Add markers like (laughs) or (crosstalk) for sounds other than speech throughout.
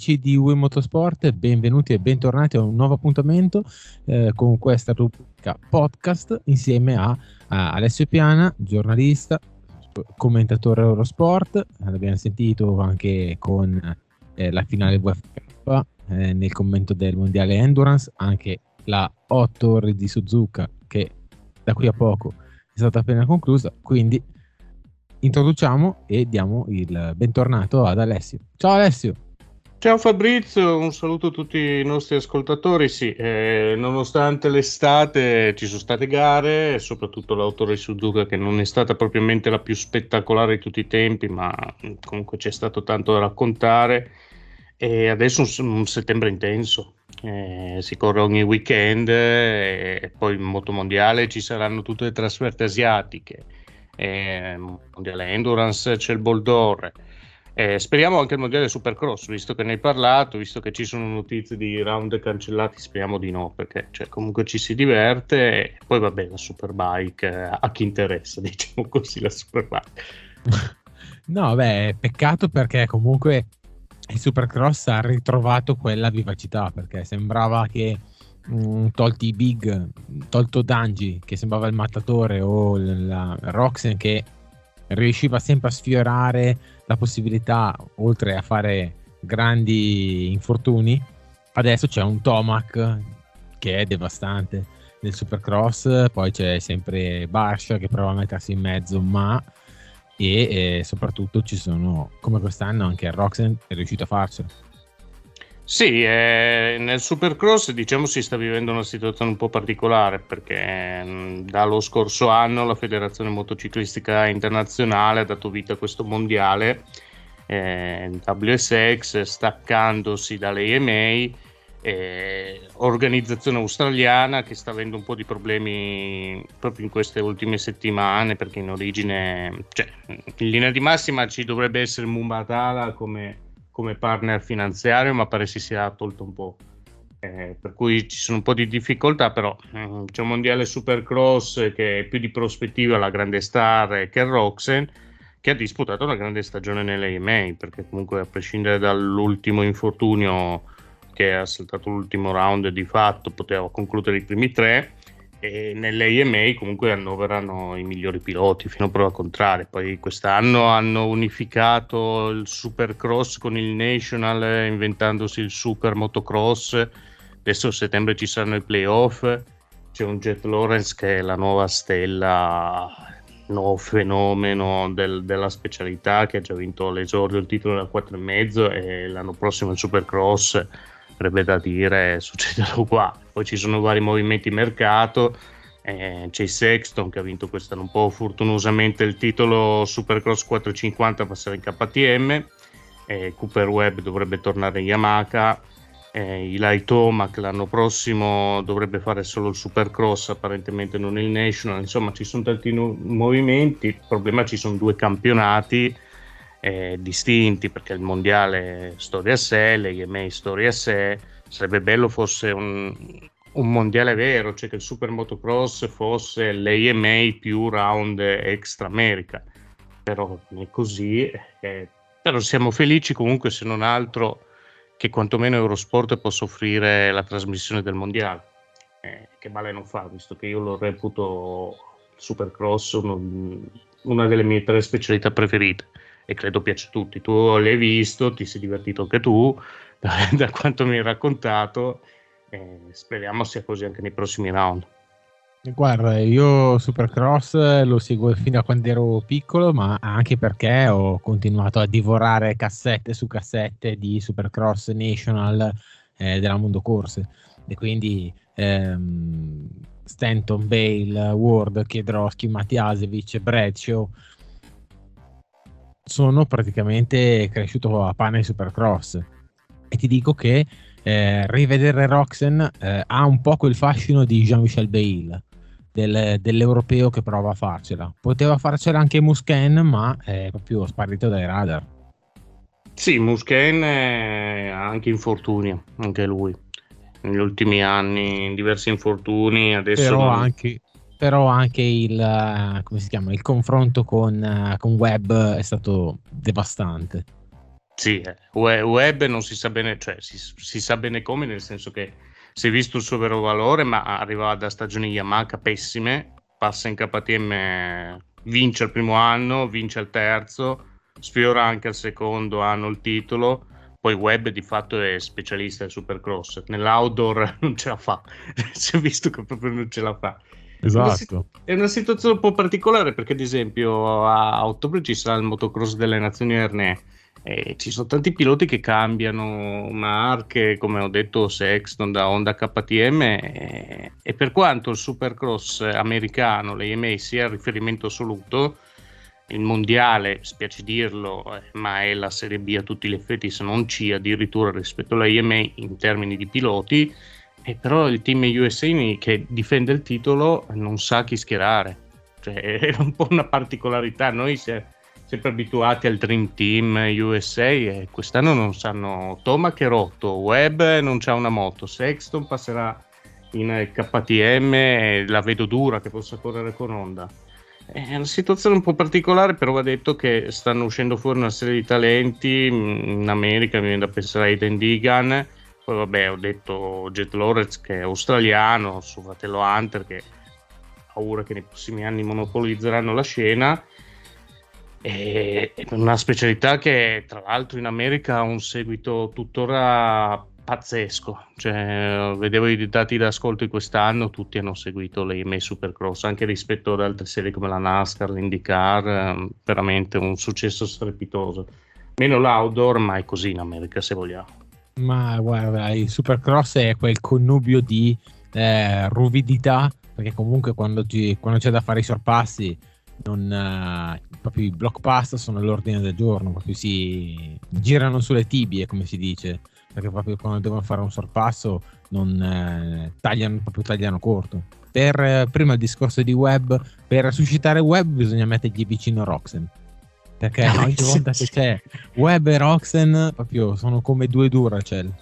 Amici di UE Motorsport, benvenuti e bentornati a un nuovo appuntamento eh, con questa rubrica podcast insieme a, a, Alessio Piana, giornalista, commentatore Eurosport, l'abbiamo sentito anche con eh, la finale WFK eh, nel commento del mondiale Endurance, anche la 8 ore di Suzuka che da qui a poco è stata appena conclusa, quindi introduciamo e diamo il bentornato ad Alessio. Ciao Alessio! Ciao Fabrizio, un saluto a tutti i nostri ascoltatori. Sì, eh, nonostante l'estate ci sono state gare, soprattutto l'autore Suzuka che non è stata propriamente la più spettacolare di tutti i tempi, ma comunque c'è stato tanto da raccontare. E adesso un, un settembre intenso, eh, si corre ogni weekend e poi in moto mondiale ci saranno tutte le trasferte asiatiche, eh, mondiale endurance c'è il Boldore eh, speriamo anche il mondiale Supercross, visto che ne hai parlato, visto che ci sono notizie di round cancellati, speriamo di no, perché cioè, comunque ci si diverte. E poi vabbè, la Superbike, eh, a chi interessa, (laughs) diciamo così, la Superbike. (laughs) no, beh, peccato perché comunque il Supercross ha ritrovato quella vivacità, perché sembrava che mh, mm, tolti i big, tolto Dangi, che sembrava il mattatore, o la Roxen che riusciva sempre a sfiorare la possibilità, oltre a fare grandi infortuni, adesso c'è un Tomac che è devastante nel Supercross, poi c'è sempre Barsha che prova a mettersi in mezzo, ma e eh, soprattutto ci sono, come quest'anno, anche Roxen è riuscito a farcela. Sì, eh, nel Supercross diciamo si sta vivendo una situazione un po' particolare perché mh, mm, dallo scorso anno la Federazione Motociclistica Internazionale ha dato vita a questo mondiale eh, WSX staccandosi dall'EMA, eh, organizzazione australiana che sta avendo un po' di problemi proprio in queste ultime settimane perché in origine, cioè, in linea di massima ci dovrebbe essere Mumbatala come come partner finanziario, ma pare si sia tolto un po'. Eh, per cui ci sono un po' di difficoltà, però eh, c'è un mondiale supercross che è più di prospettiva la grande star che Roxen, che ha disputato una grande stagione nell'AMA, perché comunque a prescindere dall'ultimo infortunio che ha saltato l'ultimo round di fatto, poteva concludere i primi tre, e nell'AMA comunque annoverano i migliori piloti fino a prova contraria. Poi quest'anno hanno unificato il Supercross con il National inventandosi il Super Motocross. Adesso a settembre ci saranno i playoff. C'è un Jet Lawrence che è la nuova stella, il nuovo fenomeno del, della specialità che ha già vinto l'esordio, il titolo da 4,5 e l'anno prossimo il Supercross avrebbe da dire succederà qua. Poi ci sono vari movimenti mercato, eh, c'è Sexton che ha vinto quest'anno un po' fortunosamente il titolo Supercross 450 passare in KTM, eh, Cooper Webb dovrebbe tornare in Yamaha, eh, Eli Tomac l'anno prossimo dovrebbe fare solo il Supercross, apparentemente non il National, insomma ci sono tanti no- movimenti, il problema ci sono due campionati eh, distinti perché il mondiale storia a sé, l'EMA storia a sé, sarebbe bello fosse un, un mondiale vero, cioè che il Super Motocross fosse l'AMA più round extra America, però è così, eh, però siamo felici comunque se non altro che quantomeno Eurosport possa offrire la trasmissione del mondiale, eh, che male non fa, visto che io lo reputo Supercross uno, una delle mie tre specialità preferite e credo piace a tutti. Tu l'hai visto, ti sei divertito anche tu, (laughs) da, da quanto mi hai raccontato, e speriamo sia così anche nei prossimi round. Guarda, io Supercross lo seguo fino a quando ero piccolo, ma anche perché ho continuato a divorare cassette su cassette di Supercross National eh, della Mondo Corse. E quindi ehm, Stanton, Bale, Ward, Kiedrowski, Matiasevic, Bradshaw, sono praticamente cresciuto a pane Supercross. E ti dico che eh, rivedere Roxen eh, ha un po' quel fascino di Jean-Michel Bail del, dell'europeo che prova a farcela. Poteva farcela anche Musken ma è proprio sparito dai radar. Sì Musken ha anche infortuni anche lui. Negli ultimi anni diversi infortuni adesso però anche però anche il, chiama, il confronto con, con Webb è stato devastante. Sì, eh. web non si sa bene, cioè si, si, sa bene come, nel senso che si è visto il suo vero valore, ma arriva da stagioni Yamaha pessime, passa in KTM, vince il primo anno, vince il terzo, sfiora anche al secondo anno il titolo. Poi Webb di fatto è specialista del supercross, nell'outdoor (laughs) non ce la fa, (laughs) si è visto che proprio non ce la fa. Esatto. È una situazione un po' particolare perché, ad esempio, a ottobre ci sarà il motocross delle Nazioni Erne. E ci sono tanti piloti che cambiano marche, come ho detto, Sexton da Honda KTM. E, e per quanto il supercross americano, l'EMA, sia il riferimento assoluto, il mondiale, spiace dirlo, eh, ma è la Serie B a tutti gli effetti, se non C addirittura rispetto alla IMA in termini di piloti e però il team USA che difende il titolo non sa chi schierare. Cioè, (laughs) è un po' una particolarità. Noi siamo sempre abituati al Dream Team USA e quest'anno non sanno Toma che è rotto, Webb non c'ha una moto, Sexton passerà in KTM e la vedo dura che possa correre con Honda. È una situazione un po' particolare, però va detto che stanno uscendo fuori una serie di talenti in America, mi viene da pensare a Aiden Deegan poi vabbè, ho detto Jet Lawrence che è australiano, suo fratello Hunter che paura che nei prossimi anni monopolizzeranno la scena. E una specialità che tra l'altro in America ha un seguito tuttora pazzesco. Cioè, vedevo i dati d'ascolto di quest'anno, tutti hanno seguito le EMA Supercross, anche rispetto ad altre serie come la NASCAR, l'IndyCar, ehm, veramente un successo strepitoso. Meno l'outdoor, ma è così in America se vogliamo. Ma guarda, il Supercross è quel connubio di eh, ruvidità, perché comunque quando, ti, quando, c'è da fare i sorpassi, non, eh, proprio i block pass sono all'ordine del giorno, proprio si girano sulle tibie, come si dice, perché proprio quando devono fare un sorpasso non eh, tagliano, proprio tagliano corto. Per, eh, prima il discorso di web, per suscitare web bisogna mettergli vicino Roxen perché (laughs) no, ogni volta che c'è Web e Roxen proprio sono come due Duracell.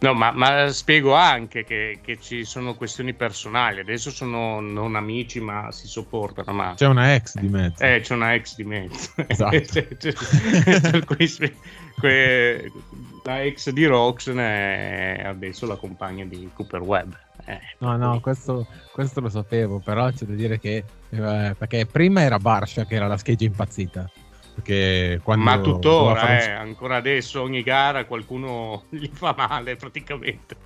No, ma, ma spiego anche che, che, ci sono questioni personali. Adesso sono non amici, ma si sopportano. Ma... C'è una ex di mezzo. Eh, c'è una ex di mezzo. (laughs) Esatto. (laughs) per cui, que, la ex di Roxen è adesso la compagna di Cooper Webb. Eh, no, no, questo, questo, lo sapevo, però c'è da dire che eh, perché prima era Barsha che era la scheggia impazzita. Ma tuttora, eh, ancora adesso ogni gara qualcuno (laughs) gli fa male praticamente.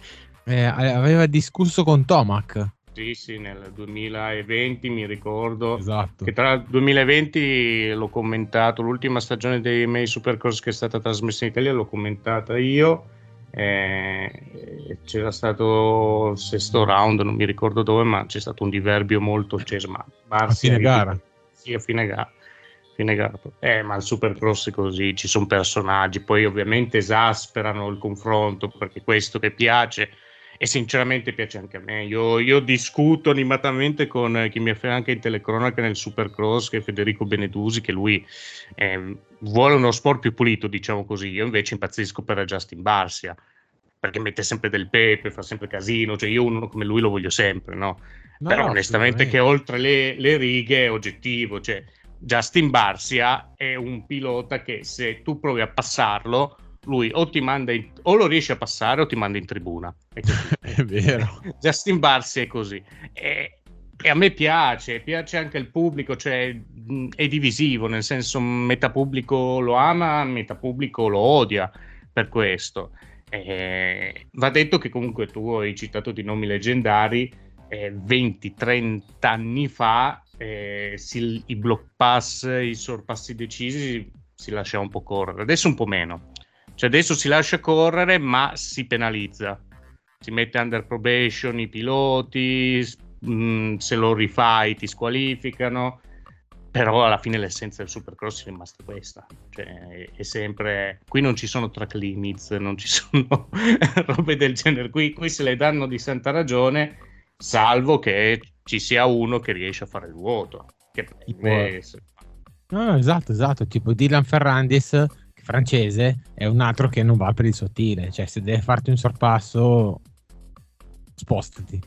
Eh, aveva discusso con Tomac. Sì, sì, nel 2020 mi ricordo. Esatto. Che tra il 2020 l'ho commentato, l'ultima stagione dei May Supercross che è stata trasmessa in Italia l'ho commentata io eh, c'era stato il sesto round, non mi ricordo dove, ma c'è stato un diverbio molto. Ma a fine gara? Sì, a fine gara. Fine gara. Eh, ma il supercross è così, ci sono personaggi, poi ovviamente esasperano il confronto perché questo che piace e sinceramente piace anche a me. Io, io discuto animatamente con chi mi fa anche in telecronaca nel Supercross, che è Federico Benedusi, che lui eh, vuole uno sport più pulito, diciamo così. Io invece impazzisco per Justin Barsia, perché mette sempre del pepe, fa sempre casino. Cioè, io uno come lui lo voglio sempre, no? no Però onestamente che oltre le, le righe è oggettivo, cioè Justin Barsia è un pilota che se tu provi a passarlo lui o ti manda in, o lo riesce a passare o ti manda in tribuna. È, (laughs) è vero. Justin Barsi è così. E, e, a me piace, piace anche il pubblico, cioè è divisivo, nel senso metà pubblico lo ama, metà pubblico lo odia per questo. E, va detto che comunque tu hai citato di nomi leggendari, eh, 20-30 anni fa eh, si, i block pass, i sorpassi decisi si lasciava un po' correre, adesso un po' meno cioè adesso si lascia correre, ma si penalizza. Si mette under probation i piloti, mh, mm, se lo rifai ti squalificano. Però alla fine l'essenza del supercross è rimasta questa. Cioè, è, è sempre. Qui non ci sono track limits, non ci (laughs) sono robe del genere. Qui, qui se le danno di santa ragione, salvo che ci sia uno che riesce a fare il vuoto. Che tipo... No, esatto, esatto. Tipo Dylan Ferrandis francese è un altro che non va per il sottile, cioè se deve farti un sorpasso spostati.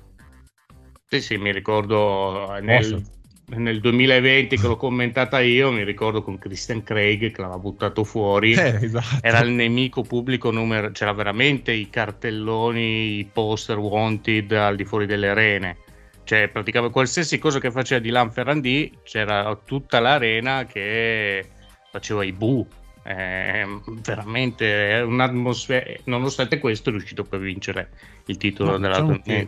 Sì, sì, mi ricordo nel, nel 2020 che l'ho commentata io, mi ricordo con Christian Craig che l'aveva buttato fuori, eh, esatto. era il nemico pubblico numero, c'era veramente i cartelloni, i poster wanted al di fuori delle arene, cioè praticamente qualsiasi cosa che faceva di Lan Ferrandi c'era tutta l'arena che faceva i bu, eh, veramente un'atmosfera, nonostante questo è riuscito per vincere il titolo no, della diciamo torneo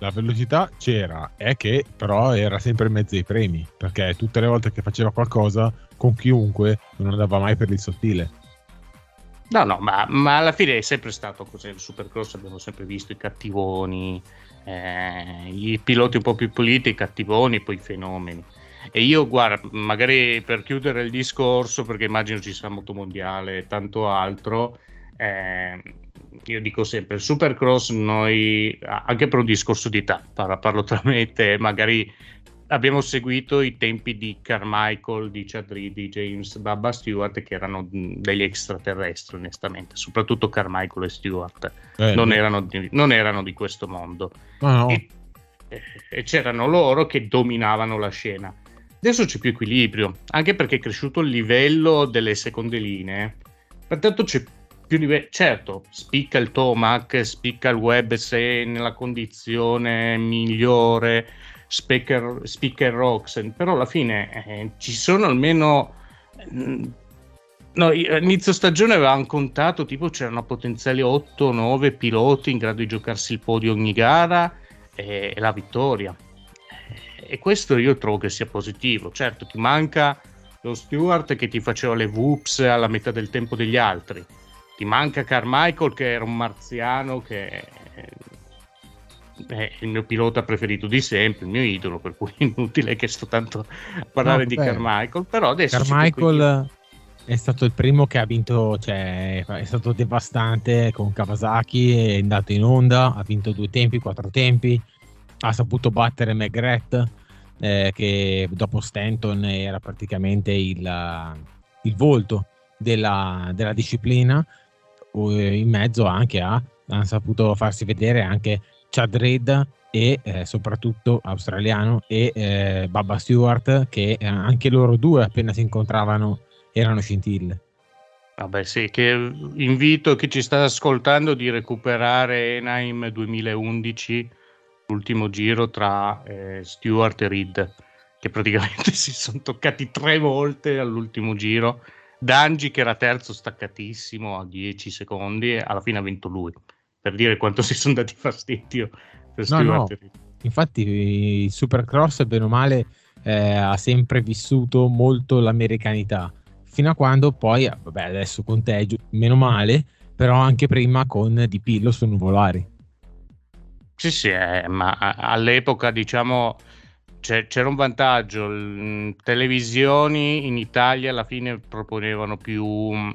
la velocità c'era, è che però era sempre in mezzo ai premi, perché tutte le volte che faceva qualcosa con chiunque non andava mai per il sottile. No, no, ma, ma alla fine è sempre stato così. Il Supercross abbiamo sempre visto i cattivoni, eh, i piloti un po' più puliti, i cattivoni, poi i fenomeni. E io, guarda, magari per chiudere il discorso, perché immagino ci sarà moto mondiale e tanto altro, eh, io dico sempre, il Supercross noi, anche per un discorso di età, parlo, tra me e te, magari abbiamo seguito i tempi di Carmichael, di Chad Reed, di James Baba Stewart che erano degli extraterrestri onestamente, soprattutto Carmichael e Stewart. Eh, non, erano di, non, erano di, questo mondo. No. e, e, c'erano loro che dominavano la scena adesso c'è più equilibrio anche perché è cresciuto il livello delle seconde linee pertanto c'è più livelli. Certo, spicca il Tomac, spicca il web se è nella condizione migliore, speaker, speaker Roxen, però alla fine eh, ci sono almeno. Mm, no, inizio stagione avevamo contato tipo c'erano potenziali 8-9 piloti in grado di giocarsi il podio ogni gara e la vittoria. E questo io trovo che sia positivo. Certo, ti manca lo Stewart che ti faceva le whoops alla metà del tempo degli altri. Ti manca Carmichael che era un marziano che è il mio pilota preferito di sempre, il mio idolo, per cui è (laughs) inutile che sto tanto a parlare no, di Carmichael, però adesso Carmichael è stato il primo che ha vinto, cioè è stato devastante con Kawasaki, è andato in onda, ha vinto due tempi, quattro tempi, ha saputo battere McGrath eh, che dopo Stanton era praticamente il, il volto della, della disciplina in mezzo anche a hanno saputo farsi vedere anche Chad Reed e eh, soprattutto australiano e eh, Baba Stewart che eh, anche loro due appena si incontravano erano scintille. Vabbè sì, che invito chi ci sta ascoltando di recuperare Enaim 2011, l'ultimo giro tra eh, Stewart e Reed, che praticamente (laughs) si sono toccati tre volte all'ultimo giro. Dangi che era terzo staccatissimo a 10 secondi e alla fine ha vinto lui. Per dire quanto (laughs) si sono dati fastidio per no, no. infatti il Supercross bene o male eh, ha sempre vissuto molto l'americanità fino a quando poi vabbè adesso con te meno male però anche prima con Di Pillo su Nuvolari sì sì eh, ma all'epoca diciamo c'era un vantaggio, le televisioni in Italia alla fine proponevano più,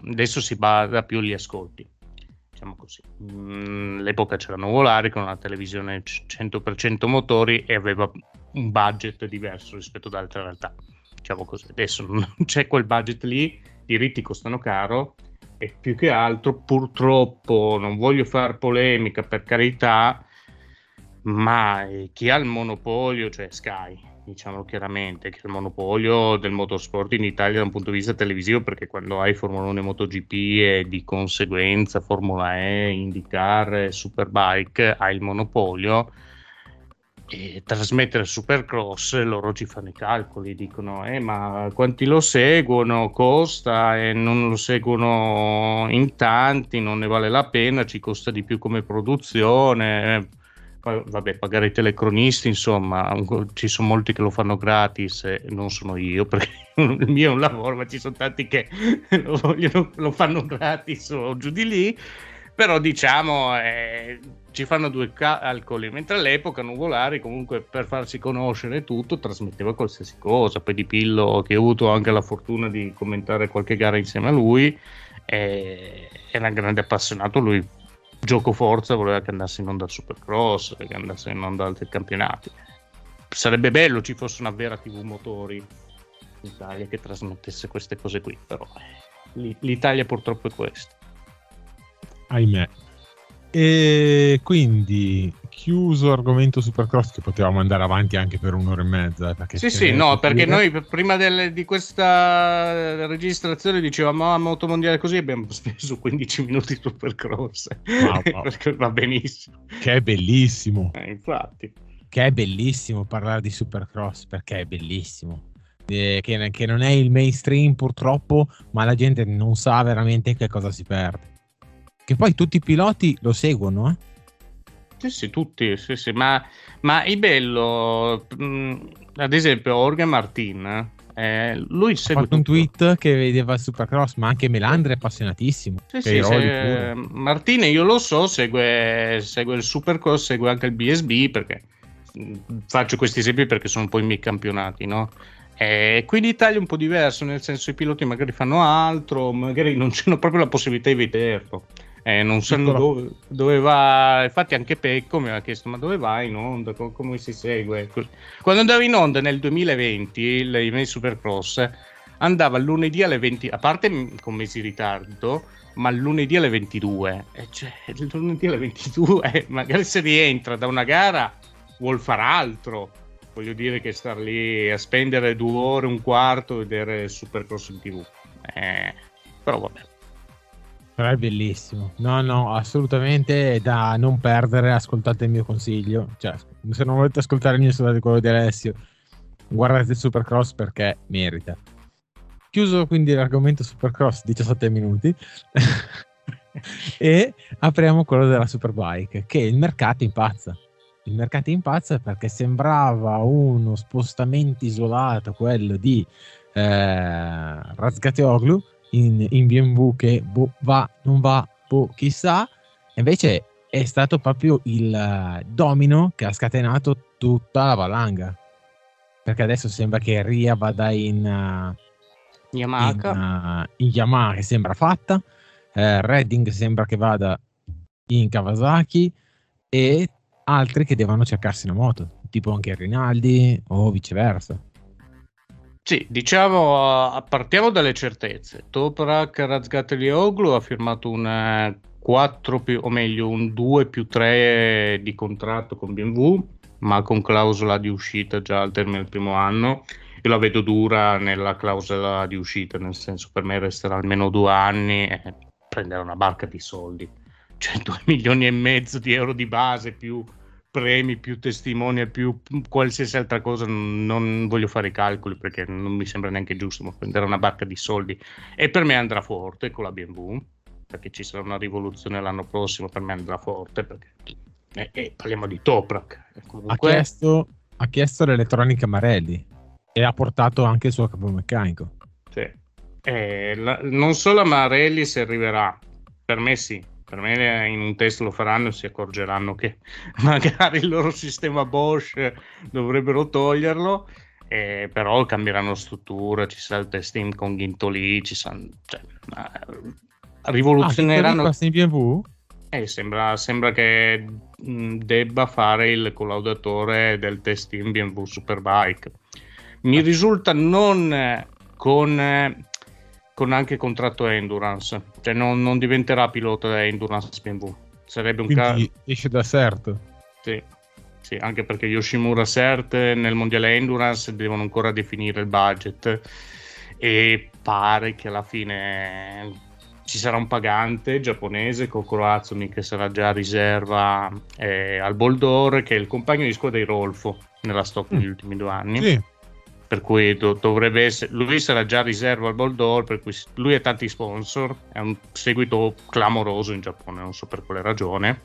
adesso si basa più agli ascolti, diciamo così. Mm, l'epoca c'era Nuvolari con una televisione 100% motori e aveva un budget diverso rispetto ad altre realtà, diciamo così. Adesso non (laughs) c'è quel budget lì, i diritti costano caro e più che altro purtroppo, non voglio fare polemica per carità, ma eh, chi ha il monopolio, cioè Sky, diciamo chiaramente, che è il monopolio del motorsport in Italia da un punto di vista televisivo, perché quando hai Formula 1 e MotoGP e di conseguenza Formula E, IndyCar, Superbike, hai il monopolio, e trasmettere Supercross loro ci fanno i calcoli, dicono eh, ma quanti lo seguono, costa e non lo seguono in tanti, non ne vale la pena, ci costa di più come produzione vabbè, pagare i telecronisti, insomma, ci sono molti che lo fanno gratis e non sono io, (laughs) perché il mio è un lavoro, ma ci sono tanti che (laughs) lo, vogliono, lo fanno gratis o giù di lì, però diciamo eh, ci fanno due calcoli, mentre all'epoca Nuvolari comunque per farsi conoscere tutto trasmetteva qualsiasi cosa, poi di Pillo che ho avuto anche la fortuna di commentare qualche gara insieme a lui, eh, era un grande appassionato, lui gioco forza voleva che andasse in onda al Supercross, che andasse in onda altri campionati. Sarebbe bello ci fosse una vera TV motori in Italia che trasmettesse queste cose qui, però eh, l'Italia purtroppo è questa. Ahimè. E quindi chiuso argomento Supercross che potevamo andare avanti anche per un'ora e mezza. Eh, sì, sì, no, perché noi prima del, di questa registrazione dicevamo ah, moto mondiale così abbiamo speso (laughs) 15 minuti Supercross. Wow, (laughs) wow. perché va benissimo. Che è bellissimo. Eh, infatti. Che è bellissimo parlare di Supercross perché è bellissimo. Eh, che, che non è il mainstream purtroppo, ma la gente non sa veramente che cosa si perde. Che poi tutti i piloti lo seguono, eh? Sì, sì, tutti, sì, sì. Ma, ma il bello, mh, ad esempio, Orga Martin, eh, lui segue ha fatto tutto. un tweet che vedeva il Supercross, ma anche Melandri è appassionatissimo. Sì, sì, se, Martine, io lo so, segue, segue il Supercross, segue anche il BSB perché faccio questi esempi perché sono un po' i miei campionati, no? E qui in Italia è un po' diverso, nel senso i piloti magari fanno altro, magari non (laughs) c'è proprio la possibilità di vederlo eh, non sanno dove, dove, va. Infatti, anche Pecco mi ha chiesto: Ma dove vai in onda? Com- come si segue? Quando andavo in onda nel 2020, il, il Supercross andava lunedì alle 20, a parte con mesi di ritardo, ma lunedì alle 22. E cioè, il lunedì alle 22, (laughs) magari se rientra da una gara vuol fare altro. Voglio dire che star lì a spendere due ore, un quarto, vedere Supercross in tv. Eh, però vabbè. Però è bellissimo. No, no, assolutamente da non perdere. Ascoltate il mio consiglio. Cioè, se non volete ascoltare il mio, ascoltate quello di Alessio. Guardate il Supercross perché merita. Chiuso quindi l'argomento Supercross, 17 minuti. (laughs) e apriamo quello della Superbike, che il mercato impazza. Il mercato impazza perché sembrava uno spostamento isolato, quello di eh, Razgateoglu in, in BMW che boh, va, non va, boh, chissà. Invece è stato proprio il uh, domino che ha scatenato tutta la valanga. Perché adesso sembra che Ria vada in, uh, Yamaha. In, uh, in, Yamaha che sembra fatta, eh, Redding sembra che vada in Kawasaki e altri che devono cercarsi una moto, tipo anche Rinaldi o viceversa. Sì, diciamo, partiamo dalle certezze. Toprak Razgatlioglu ha firmato un 4 più, o meglio un 2 più 3 di contratto con BMW, ma con clausola di uscita già al termine del primo anno. Io la vedo dura nella clausola di uscita, nel senso per me resterà almeno due anni e prenderà una barca di soldi. Cioè 2 (laughs) milioni e mezzo di euro di base più premi, più testimoni, più qualsiasi altra cosa, non voglio fare calcoli perché non mi sembra neanche giusto ma prendere una barca di soldi. E per me andrà forte con la BMW, perché ci sarà una rivoluzione l'anno prossimo, per me andrà forte perché e, e parliamo di Toprak. Comunque... Ha, chiesto, ha chiesto l'elettronica Marelli e ha portato anche il suo capomeccanico. Sì. La, non solo a Marelli se arriverà, per me sì, per me in un test lo faranno e si accorgeranno che (laughs) magari il loro sistema Bosch dovrebbero toglierlo eh, però cambieranno struttura ci sarà il testing con Gintoli ci sarà, cioè, rivoluzioneranno ah, in BMW? Eh, sembra, sembra, che mh, debba fare il collaudatore del testing BMW Superbike mi ah. risulta non con con anche contratto endurance, cioè non, non diventerà pilota endurance BMW. Sarebbe un caso. Esce da CERT. Sì. sì, anche perché Yoshimura CERT nel mondiale endurance devono ancora definire il budget e pare che alla fine ci sarà un pagante giapponese Kokoro Atsumi che sarà già a riserva eh, al Boldor che è il compagno di squadra di Rolfo nella stock mm. negli ultimi due anni. Sì per cui do, dovrebbe essere lui sarà già riserva al Boldor per cui lui ha tanti sponsor è un seguito clamoroso in Giappone non so per quale ragione.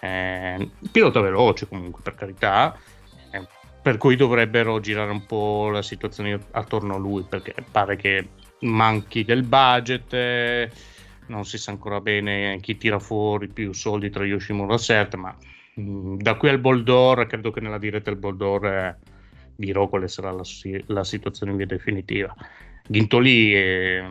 Eh, pilota veloce comunque per carità eh, per cui dovrebbero girare un po' la situazione attorno a lui perché pare che manchi del budget eh, non si sa ancora bene chi tira fuori più soldi tra Yoshimura e Sert ma mm, da qui al Boldor credo che nella diretta del Boldor eh, dirò quale sarà la, la situazione in via definitiva. Gintoli è,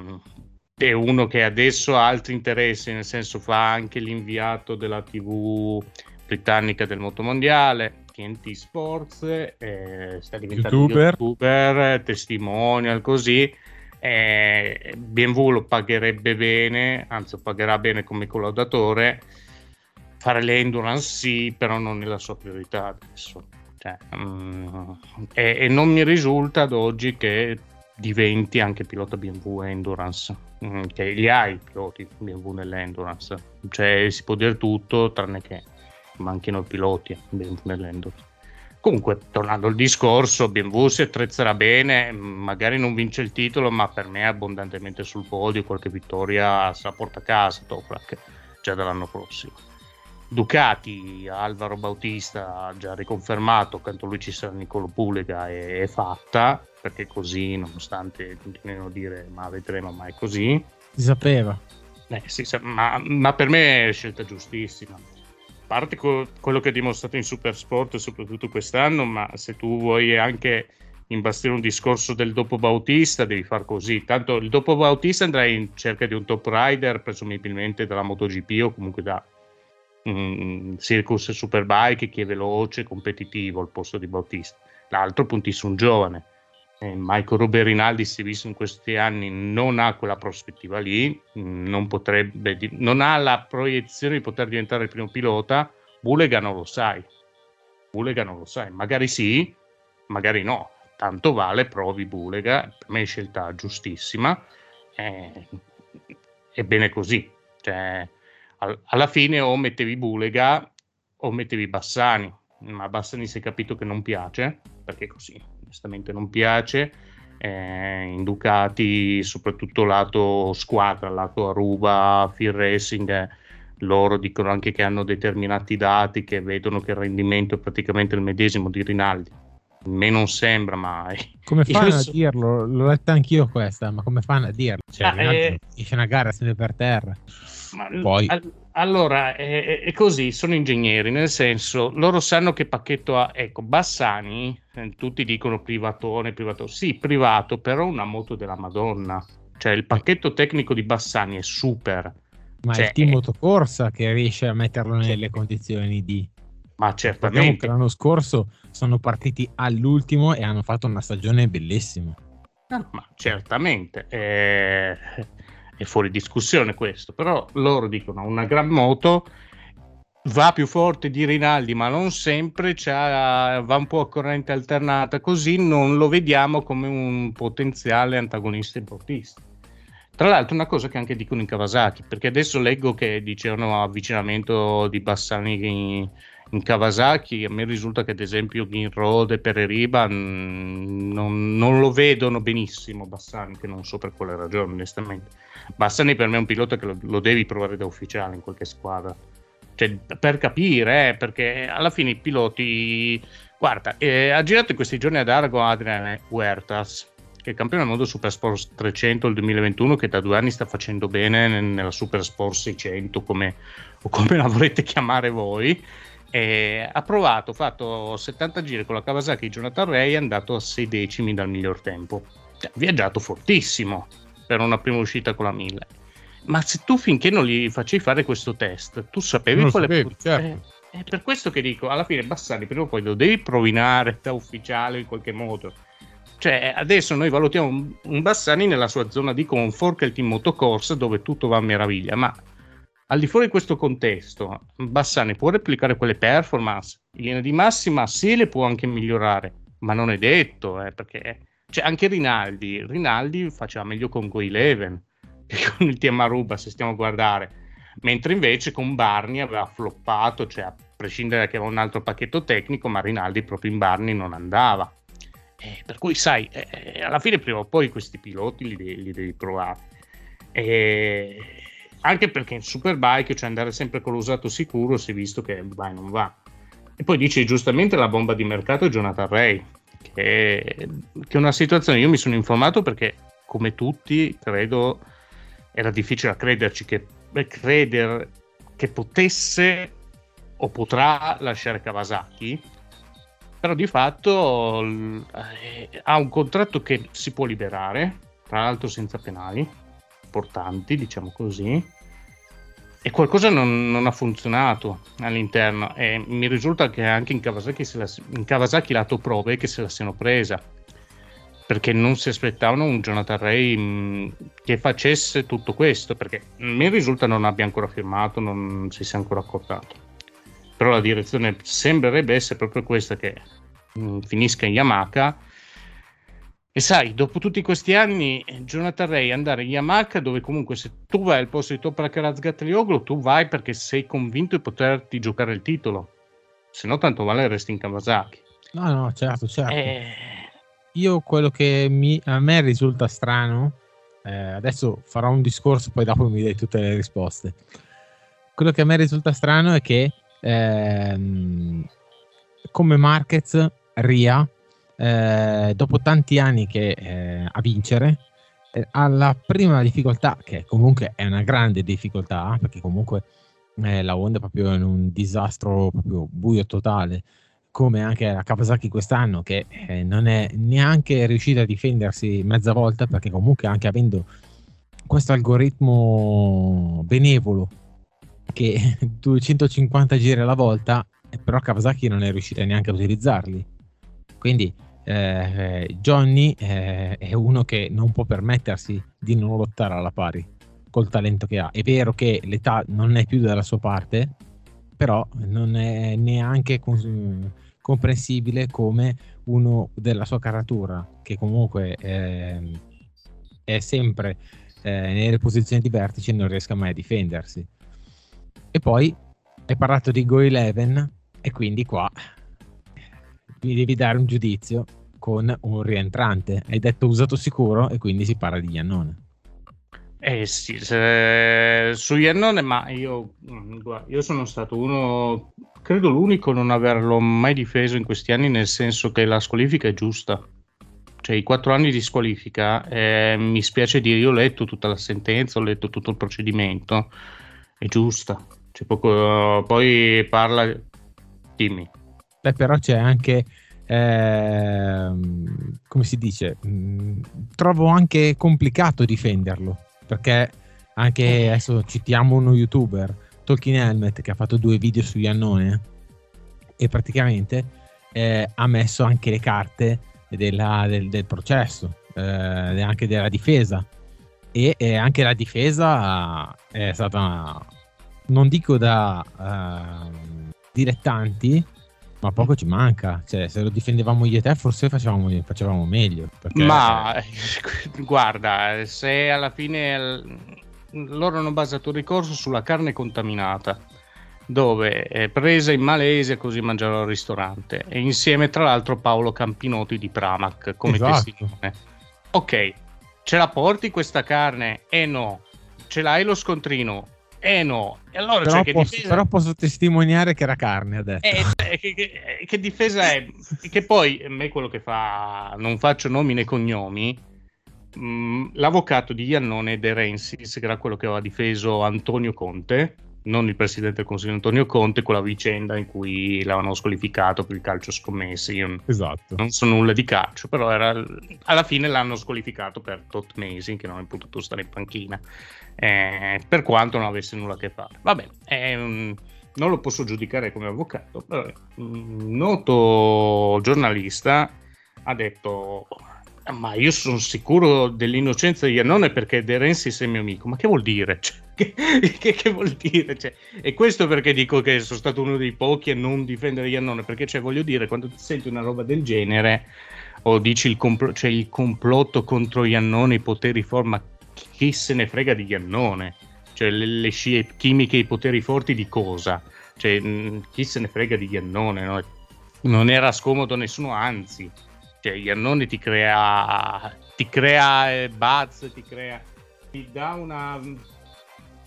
è, uno che adesso ha altri interessi, nel senso fa anche l'inviato della TV britannica del motomondiale, TNT Sports, eh, sta diventando YouTuber, YouTuber testimonial così. Eh, BMW lo pagherebbe bene, anzi lo pagherà bene come collaudatore fare l'endurance sì, però non è la sua priorità adesso. Cioè, um, e, e, non mi risulta ad oggi che diventi anche pilota BMW endurance, um, che li hai i piloti BMW nell'endurance. Cioè, si può dire tutto tranne che manchino i piloti BMW nell'endurance. Comunque, tornando al discorso, BMW si attrezzerà bene, magari non vince il titolo, ma per me è abbondantemente sul podio, qualche vittoria se la porta a casa, Toprak, già dall'anno prossimo. Ducati, Alvaro Bautista ha già riconfermato, accanto a lui ci sarà Nicolo Pulega, è, è fatta, perché così, nonostante continuino a dire ma vedremo, ma è così. Si sapeva. Eh, sa- ma, ma, per me è scelta giustissima. A parte co- quello che ha dimostrato in Supersport, soprattutto quest'anno, ma se tu vuoi anche imbastire un discorso del dopo Bautista, devi far così. Tanto il dopo Bautista andrai in cerca di un top rider, presumibilmente dalla MotoGP o comunque da um, Circus Superbike che è veloce, competitivo al posto di Bautista. L'altro punti su un giovane. Eh, Michael Robert Rinaldi si è visto in questi anni non ha quella prospettiva lì, non, potrebbe, non ha la proiezione di poter diventare il primo pilota. Bulega non lo sai. Bulega non lo sai, magari sì, magari no. Tanto vale, provi Bulega, per me è scelta giustissima. Eh, è bene così. Cioè, alla fine o mettevi Bulega o mettevi Bassani, ma Bassani si è capito che non piace, perché così, onestamente non piace. Eh, in Ducati, soprattutto lato squadra, lato Aruba, Field Racing, eh, loro dicono anche che hanno determinati dati che vedono che il rendimento è praticamente il medesimo di Rinaldi. A me non sembra mai. (laughs) Come fanno so... a dirlo? L'ho letta anch'io questa, ma come fanno a dirlo? Cioè, ah, eh... una gara sempre per terra. Ma, Poi... All- allora, è, è, così, sono ingegneri, nel senso, loro sanno che pacchetto ha. Ecco, Bassani, eh, tutti dicono privatone, privato. Sì, privato, però una moto della Madonna. Cioè, il pacchetto tecnico di Bassani è super. Ma cioè, è il team motocorsa che riesce a metterlo nelle condizioni di... Ma certamente. l'anno scorso sono partiti all'ultimo e hanno fatto una stagione bellissima. Ma certamente. Eh è fuori discussione questo, però loro dicono una gran moto va più forte di Rinaldi, ma non sempre va un po' a corrente alternata, così non lo vediamo come un potenziale antagonista importista. Tra l'altro, una cosa che anche dicono in Kawasaki, perché adesso leggo che dicevano avvicinamento di Bassani in Kawasaki, a me risulta che ad esempio Ginrod e Pereriba non, non, lo vedono benissimo Bassani, che non so per quale ragione onestamente. Bassani per me è un pilota che lo, lo devi provare da ufficiale in qualche squadra. Cioè, per capire, eh, perché alla fine i piloti... Guarda, eh, ha girato in questi giorni ad Argo Adrian Huertas, che è campione del mondo Super Sport 300 il 2021, che da due anni sta facendo bene nella Super Sport 600, come, o come la volete chiamare voi e ha provato, ha fatto 70 giri con la Kawasaki Jonathan Ray è andato a 6 decimi dal miglior tempo. Cioè, ha viaggiato fortissimo per una prima uscita con la 1000. Ma se tu finché non gli facevi fare questo test, tu sapevi non quale... Sapevi, certo. eh, è per questo che dico, alla fine Bassani prima o poi lo devi provinare da ufficiale in qualche modo. Cioè, adesso noi valutiamo un, un Bassani nella sua zona di comfort, che è il team motocorsa, dove tutto va a meraviglia, ma al di fuori di questo contesto, Bassani può replicare quelle performance? In linea di massima sì, le può anche migliorare, ma non è detto, eh, perché cioè, anche Rinaldi, Rinaldi faceva meglio con Go Eleven (laughs) che con il team Aruba, se stiamo a guardare, mentre invece con Barney aveva floppato, cioè a prescindere che aveva un altro pacchetto tecnico, ma Rinaldi proprio in Barney non andava. Eh, per cui, sai, eh, eh alla fine prima o poi questi piloti li, li devi provare. E anche perché in Superbike, cioè andare sempre con l'usato sicuro, si è visto che vai non va. E poi dice giustamente la bomba di mercato è Jonathan Ray, che, che una situazione, io mi sono informato perché come tutti credo era difficile crederci che credere che potesse o potrà lasciare Kawasaki però di fatto eh, ha un contratto che si può liberare tra l'altro senza penali importanti diciamo così e qualcosa non, non, ha funzionato all'interno e mi risulta che anche in Kawasaki, la, in Kawasaki lato prove che se la siano presa perché non si aspettavano un Jonathan Ray mh, che facesse tutto questo perché mi risulta non abbia ancora firmato non si sia ancora accordato. Però la direzione sembrerebbe essere proprio questa che mh, mm, finisca in Yamaha e sai, dopo tutti questi anni, Jonathan Ray andare in Yamaha, dove comunque se tu vai al posto di Toprak Razgatlioglu, tu vai perché sei convinto di poterti giocare il titolo. Se no, tanto vale resti in Kawasaki. No, no, certo, certo. Eh... Io quello che mi, a me risulta strano, eh, adesso farò un discorso, poi dopo mi dai tutte le risposte. Quello che a me risulta strano è che ehm, come Marquez, Ria eh, dopo tanti anni che eh, a vincere, eh, alla prima difficoltà, che comunque è una grande difficoltà, perché comunque eh, la Honda è proprio in un disastro proprio buio totale, come anche la Kawasaki quest'anno, che eh, non è neanche riuscita a difendersi mezza volta, perché comunque anche avendo questo algoritmo benevolo che (laughs) 250 giri alla volta, però Kawasaki non è riuscita neanche a utilizzarli. Quindi eh, Johnny eh, è uno che non può permettersi di non lottare alla pari col talento che ha. È vero che l'età non è più dalla sua parte, però non è neanche comprensibile come uno della sua caratura, che comunque eh, è sempre eh, nelle posizioni di vertice, non riesca mai a difendersi. E poi hai parlato di Go Eleven e quindi qua mi devi dare un giudizio con un rientrante. Hai detto usato sicuro e quindi si parla di Iannone. Eh sì, se... su Iannone, ma io, mm, io sono stato uno, credo l'unico a non averlo mai difeso in questi anni, nel senso che la squalifica è giusta. Cioè, i quattro anni di squalifica, eh, mi spiace dire, io ho letto tutta la sentenza, ho letto tutto il procedimento, è giusta. Cioè, poco, poi parla, dimmi. Beh, però c'è anche, eh, come si dice, mh, mm, trovo anche complicato difenderlo, perché anche adesso citiamo uno youtuber, Tolkien Helmet, che ha fatto due video su Iannone e praticamente eh, ha messo anche le carte della, del, del, processo, eh, anche della difesa. E, e, anche la difesa è stata, non dico da uh, dilettanti, ma poco ci manca. Cioè, se lo difendevamo io e te, forse facevamo, facevamo meglio. Perché... Ma (laughs) guarda, se alla fine loro hanno basato il ricorso sulla carne contaminata, dove è presa in Malesia così mangiano al ristorante, e insieme tra l'altro Paolo Campinotti di Pramac come esatto. testimone. Ok, ce la porti questa carne? Eh no. Ce l'hai lo scontrino? Eh no, e allora però, cioè, posso, difesa... però posso testimoniare che era carne adesso. Eh, cioè, (laughs) che, che, che, difesa è? che poi a me quello che fa, non faccio nomi né cognomi, mh, mm, l'avvocato di Iannone De Rensis, che era quello che aveva difeso Antonio Conte, non il presidente del consiglio Antonio Conte, quella vicenda in cui l'avevano squalificato per il calcio scommessi. Io esatto. Non so nulla di calcio, però era, alla fine l'hanno squalificato per tot mesi, che non è potuto stare in panchina eh, per quanto non avesse nulla a che fare. Va bene, eh, non lo posso giudicare come avvocato, però un noto giornalista ha detto ma io sono sicuro dell'innocenza di Iannone perché De Rensis è mio amico. Ma che vuol dire? (laughs) Cioè, che, che, che, vuol dire? Cioè, e questo perché dico che sono stato uno dei pochi a non difendere Iannone, perché cioè, voglio dire, quando ti senti una roba del genere o dici il, compl- cioè, il complotto contro Iannone, i poteri forma, chi se ne frega di Iannone? Cioè, le, le scie chimiche, i poteri forti di cosa? Cioè, mh, chi se ne frega di Iannone? No? Non era scomodo nessuno, anzi, cioè, Iannone ti crea, ti crea eh, buzz, ti crea, ti dà una,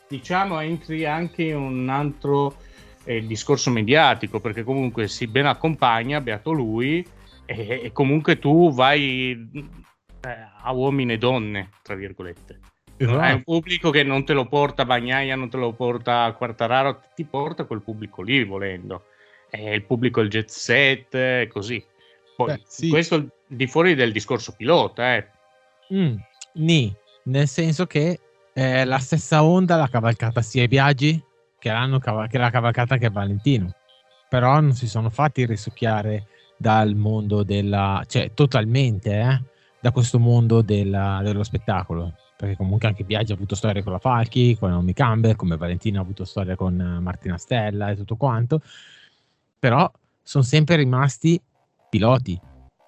diciamo, entri anche in un altro eh, discorso mediatico, perché comunque si ben accompagna, beato lui, e, e comunque tu vai eh, a uomini e donne, tra virgolette. Esatto. È un pubblico che non te lo porta a Bagnaia, non te lo porta a Quartararo, ti porta quel pubblico lì volendo. È il pubblico il jet set e così. Poi, Beh, sì. Questo di fuori del discorso pilota, eh. Mm, nì, nel senso che è la stessa onda l'ha cavalcata sia i viaggi che, l'hanno caval- che l'ha cavalcata che Valentino. Però non si sono fatti risucchiare dal mondo della... cioè totalmente, eh da questo mondo della, dello spettacolo. Perché comunque anche Biaggi ha avuto storie con la Falchi, con Naomi Campbell, come Valentino ha avuto storia con Martina Stella e tutto quanto. però sono sempre rimasti piloti.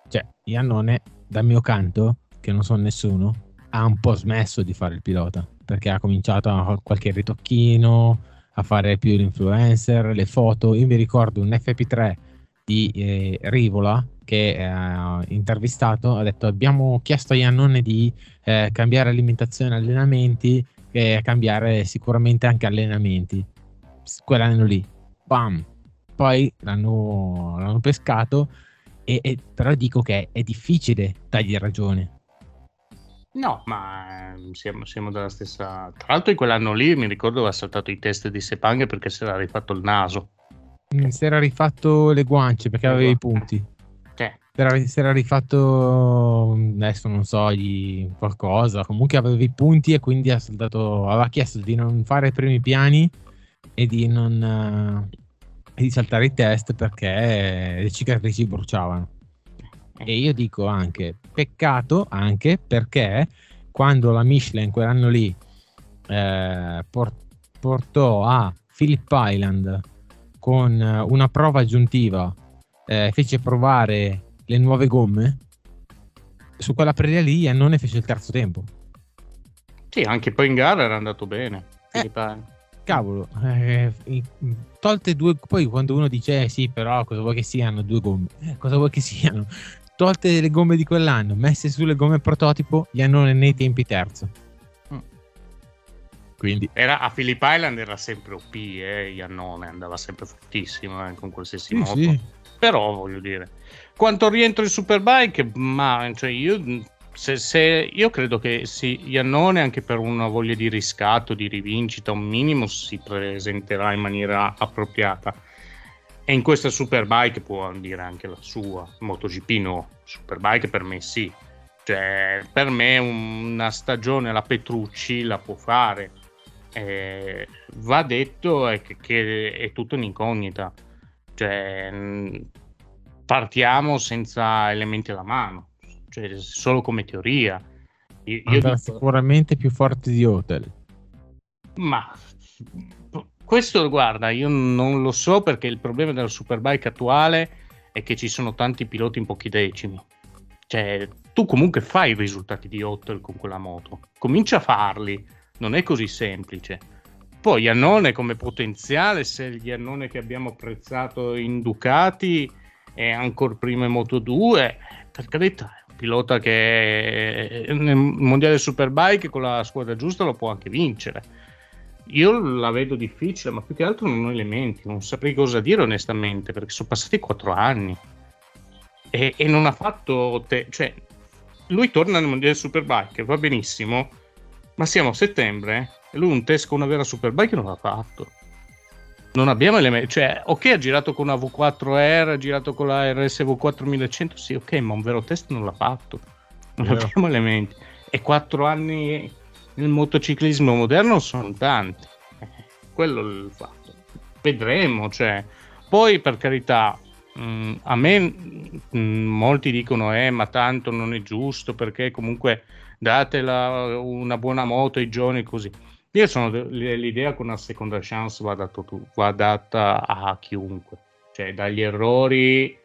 Cioè, Iannone, dal mio canto, che non sono nessuno, ha un po' smesso di fare il pilota perché ha cominciato a qualche ritocchino, a fare più l'influencer, le foto. Io mi ricordo un FP3 di eh, Rivola che ha eh, intervistato, ha detto abbiamo chiesto a Iannone di eh, cambiare alimentazione e allenamenti e cambiare sicuramente anche allenamenti. Quell'anno lì, bam, poi l'hanno, l'hanno pescato e, e, però dico che è difficile dargli ragione No, ma ehm, siamo, siamo della stessa. Tra l'altro, in quell'anno lì mi ricordo aveva saltato i test di Sepang perché si era rifatto il naso. Mm, si era rifatto le guance perché aveva i punti. Cioè. Si, era, si era rifatto adesso non so gli, qualcosa. Comunque aveva i punti e quindi ha saltato, aveva chiesto di non fare i primi piani e di non. E di saltare i test perché le cicatrici bruciavano. E io dico anche, peccato anche perché quando la Michelin quell'anno lì eh, portò a Phillip Island con una prova aggiuntiva, eh, fece provare le nuove gomme, su quella preda lì e non ne fece il terzo tempo. Sì, anche poi in gara era andato bene. Eh, cavolo, eh, tolte due, poi quando uno dice eh, sì, però cosa vuoi che siano due gomme? Eh, cosa vuoi che siano? tolte le gomme di quell'anno, messe sulle gomme prototipo, gli hanno nei tempi terzo. Mm. Quindi era, a Phillip Island era sempre OP, eh, Iannone andava sempre fortissimo eh, con qualsiasi sì, moto. Sì. Però voglio dire, quanto rientro in Superbike, ma cioè io, se, se, io credo che sì, Iannone anche per una voglia di riscatto, di rivincita, un minimo si presenterà in maniera appropriata e in questa Superbike può dire anche la sua, MotoGP no, Superbike per me sì. Cioè, per me una stagione la Petrucci la può fare. Eh, va detto è che, che, è tutto un'incognita. Cioè, partiamo senza elementi alla mano, cioè, solo come teoria. Io, io dico, sicuramente più forte di Hotel. Ma questo, guarda, io non lo so perché il problema della Superbike attuale è che ci sono tanti piloti in pochi decimi. Cioè, tu comunque fai i risultati di Hotel con quella moto. Comincia a farli, non è così semplice. Poi Iannone come potenziale, se gli Iannone che abbiamo apprezzato in Ducati è ancora prima in Moto 2, per carità, pilota che nel mondiale Superbike con la squadra giusta lo può anche vincere io la vedo difficile, ma più che altro non ho elementi, non saprei cosa dire onestamente, perché sono passati quattro anni e, e non ha fatto... Te- cioè, lui torna nel Mondiale Superbike, va benissimo, ma siamo a settembre e lui un test con una vera Superbike non l'ha fatto. Non abbiamo elementi, cioè, ok, ha girato con una V4R, ha girato con la RSV 4100, sì, ok, ma un vero test non l'ha fatto. Non Vero. abbiamo elementi. E quattro anni nel motociclismo moderno sono tanti. Eh, quello è il fatto. Vedremo, cioè. Poi per carità, mh, mm, a me mh, mm, molti dicono eh, ma tanto non è giusto perché comunque date la, una buona moto ai giovani così. Io sono dell'idea che una seconda chance va data, va data a chiunque, cioè dagli errori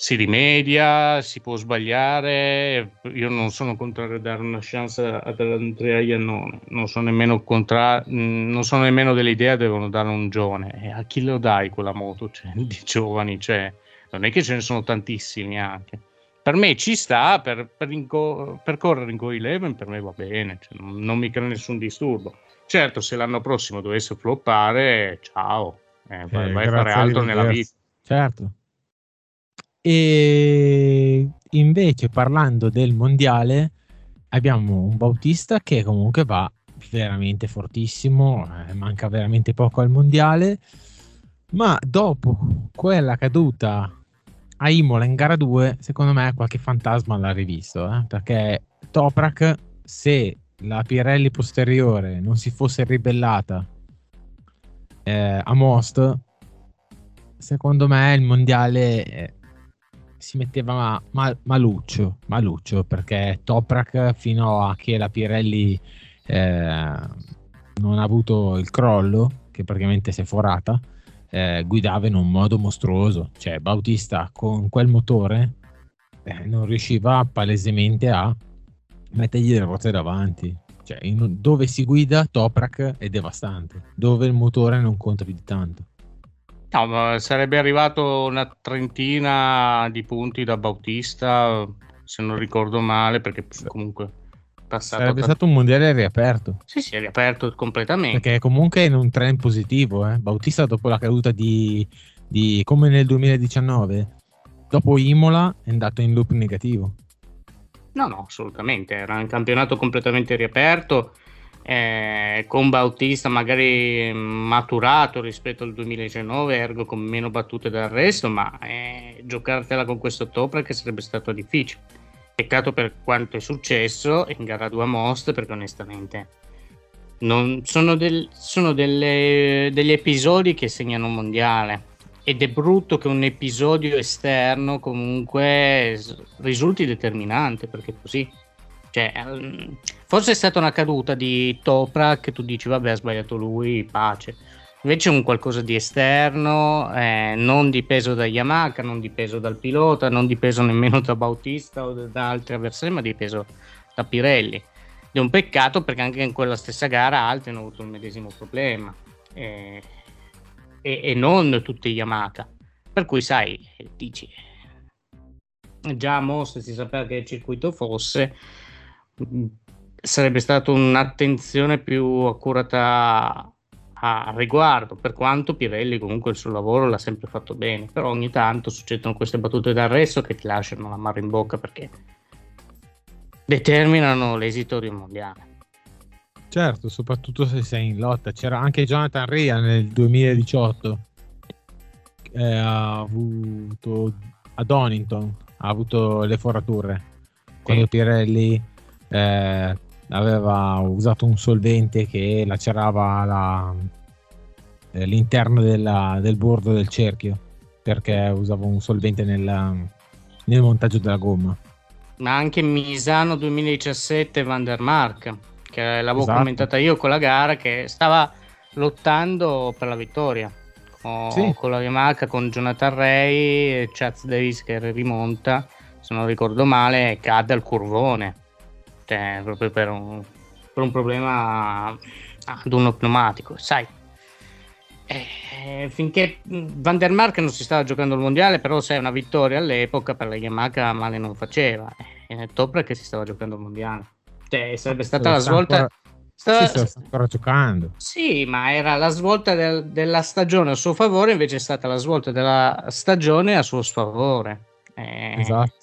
si rimedia, si può sbagliare. Io non sono contrario a dare una chance ad Andrea Iannone, non sono nemmeno, contra- non sono nemmeno dell'idea che devono dare un giovane. E a chi lo dai quella moto (laughs) cioè, di giovani? Cioè, non è che ce ne sono tantissimi anche. Per me ci sta, per, per, inco- per correre in Go Eleven per me va bene, cioè, non, non, mi crea nessun disturbo. Certo, se l'anno prossimo dovesse floppare, ciao, eh, vai, eh, vai a fare altro nella vita. Certo. E invece parlando del mondiale abbiamo un Bautista che comunque va veramente fortissimo, eh, manca veramente poco al mondiale, ma dopo quella caduta a Imola in gara 2, secondo me qualche fantasma l'ha rivisto, eh? perché Toprak se la Pirelli posteriore non si fosse ribellata eh, a Most, secondo me il mondiale si metteva mal, maluccio, maluccio perché Toprak fino a che la Pirelli eh, non ha avuto il crollo, che praticamente si è forata, eh, guidava in un modo mostruoso. Cioè, Bautista con quel motore eh, non riusciva palesemente a mettergli le ruote davanti. Cioè, in, dove si guida, Toprak è devastante. Dove il motore non conta più di tanto. No, sarebbe arrivato una trentina di punti da Bautista, se non ricordo male, perché comunque passato. Sarebbe stato un mondiale riaperto. Sì, sì, è riaperto completamente. Perché comunque è in un trend positivo. Eh? Bautista dopo la caduta di, di, come nel 2019, dopo Imola è andato in loop negativo. No, no, assolutamente. Era un campionato completamente riaperto. Eh, con Bautista magari maturato rispetto al 2019, ergo con meno battute del resto, ma eh, giocartela con questo Topra che sarebbe stato difficile. Peccato per quanto è successo in gara 2 a Most, perché onestamente non, sono, del, sono delle, degli episodi che segnano un mondiale. Ed è brutto che un episodio esterno comunque risulti determinante, perché così. Cioè, ehm, forse è stata una caduta di Topra che tu dici, vabbè, ha sbagliato lui, pace Invece un qualcosa di esterno, eh, non dipeso da Yamaha, non dipeso dal pilota, non dipeso nemmeno da Bautista o da altri avversari, ma dipeso da Pirelli. Ed è un peccato perché anche in quella stessa gara altri hanno avuto il medesimo problema eh, e, e, non tutti Yamaha. Per cui sai, dici, già a Most si sapeva che il circuito fosse, sarebbe stata un'attenzione più accurata a riguardo, per quanto Pirelli comunque il suo lavoro l'ha sempre fatto bene, però ogni tanto succedono queste battute d'arresto che ti lasciano la mano in bocca perché determinano l'esito di un mondiale. Certo, soprattutto se sei in lotta. C'era anche Jonathan Ria nel 2018, eh, ha avuto a Donington, ha avuto le forature. Quando Pirelli eh, aveva usato un solvente che lacerava la, eh, l'interno della, del bordo del cerchio perché usava un solvente nella, nel montaggio della gomma. Ma anche Misano 2017 Van der Mark, che l'avevo esatto. commentata io con la gara, che stava lottando per la vittoria con, sì. con la Yamaha, con Jonathan Ray e Chaz Davis che rimonta, se non ricordo male, cade al curvone cioè, proprio per un, per un problema ad uno pneumatico, sai. Eh, finché Van der Mark non si stava giocando il mondiale, però sai, una vittoria all'epoca per la Yamaha male non faceva. E nel top che si stava giocando il mondiale. Cioè, sarebbe stata la svolta. Ancora... Stava... Sì, sta ancora giocando. Sì, ma era la svolta del, della stagione a suo favore, invece è stata la svolta della stagione a suo sfavore. Eh, esatto.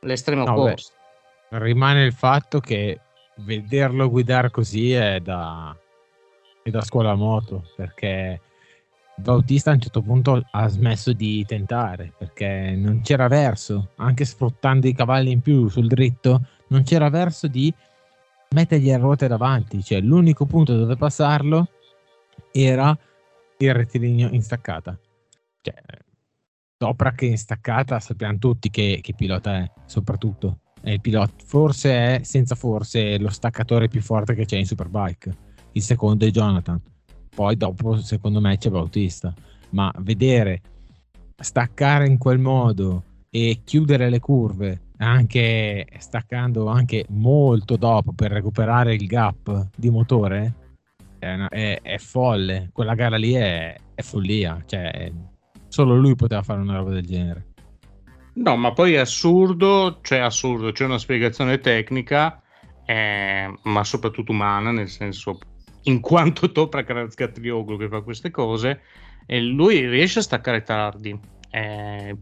L'estremo no, opposto rimane il fatto che vederlo guidare così è da, è da scuola moto perché Bautista a un certo punto ha smesso di tentare perché non c'era verso, anche sfruttando i cavalli in più sul dritto, non c'era verso di mettergli le ruote davanti, cioè l'unico punto dove passarlo era il rettilineo in staccata. Cioè, sopra che in staccata sappiamo tutti che, che pilota è, soprattutto il pilota. Forse è, senza forse, lo staccatore più forte che c'è in Superbike. Il secondo è Jonathan. Poi dopo, secondo me, c'è Bautista. Ma vedere staccare in quel modo e chiudere le curve, anche staccando anche molto dopo per recuperare il gap di motore, è, una, è, è folle. Quella gara lì è, è follia. Cioè, solo lui poteva fare una roba del genere. No, ma poi è assurdo, cioè assurdo, c'è una spiegazione tecnica, eh, ma soprattutto umana, nel senso, in quanto Topra Krazgatrioglu che fa queste cose, e lui riesce a staccare tardi. Eh,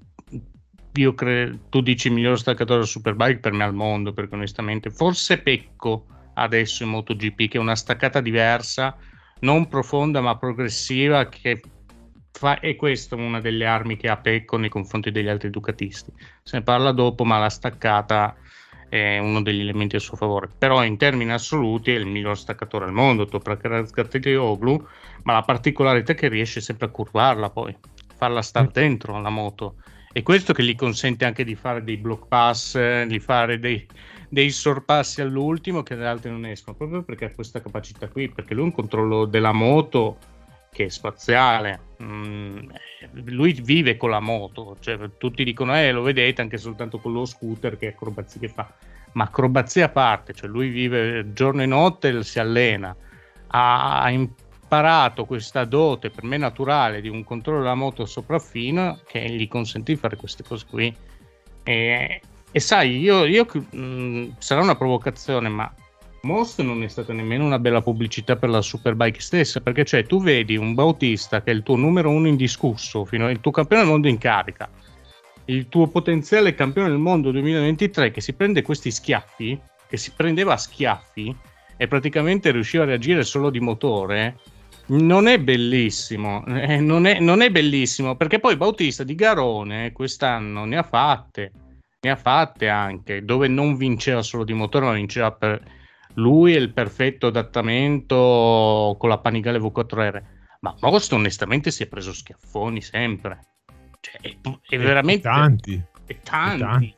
io credo, tu dici il miglior staccatore del Superbike per me al mondo, perché onestamente forse Pecco adesso in MotoGP, che è una staccata diversa, non profonda ma progressiva, che fa, è questa una delle armi che ha Pecco nei confronti degli altri ducatisti. Se ne parla dopo, ma la staccata è uno degli elementi a suo favore. Però in termini assoluti è il miglior staccatore al mondo, Toprak Gattegoglu, ma la particolarità è che riesce sempre a curvarla poi, farla stare dentro la moto. E questo che gli consente anche di fare dei block pass, di fare dei, dei sorpassi all'ultimo che gli altri non escono, proprio perché ha questa capacità qui, perché lui ha un controllo della moto che è spaziale. Mm, lui vive con la moto, cioè, tutti dicono, eh, lo vedete anche soltanto con lo scooter che acrobazie che fa, ma acrobazie a parte, cioè lui vive giorno e notte, si allena, ha, ha imparato questa dote per me naturale di un controllo della moto sopraffino che gli consentì di fare queste cose qui. E, e sai, io, io mh, mm, sarà una provocazione, ma Most non è stata nemmeno una bella pubblicità per la Superbike stessa, perché cioè tu vedi un Bautista che è il tuo numero uno indiscusso, fino al tuo campione del mondo in carica, il tuo potenziale campione del mondo 2023 che si prende questi schiaffi, che si prendeva schiaffi e praticamente riusciva a reagire solo di motore, non è bellissimo, eh, non, è, non è bellissimo perché poi Bautista di Garone quest'anno ne ha fatte, ne ha fatte anche, dove non vinceva solo di motore, ma vinceva per lui è il perfetto adattamento con la Panigale V4R. Ma Most onestamente si è preso schiaffoni sempre. Cioè, è, è veramente... E tanti. E tanti. tanti.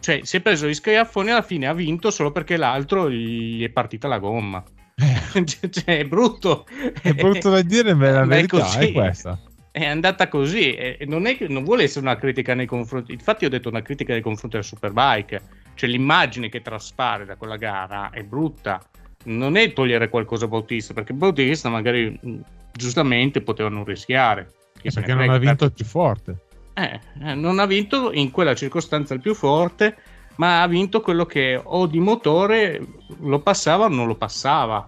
Cioè, si è preso gli schiaffoni e alla fine ha vinto solo perché l'altro gli è partita la gomma. Eh. (laughs) cioè, è brutto. È brutto da dire, ma la verità è, è questa è andata così e non, è, non vuole essere una critica nei confronti infatti ho detto una critica nei confronti della Superbike cioè l'immagine che traspare da quella gara è brutta. Non è togliere qualcosa a Bautista, perché Bautista magari giustamente poteva non rischiare. Eh, perché non ha vinto il più forte. Eh, eh, non ha vinto in quella circostanza il più forte, ma ha vinto quello che o di motore lo passava o non lo passava.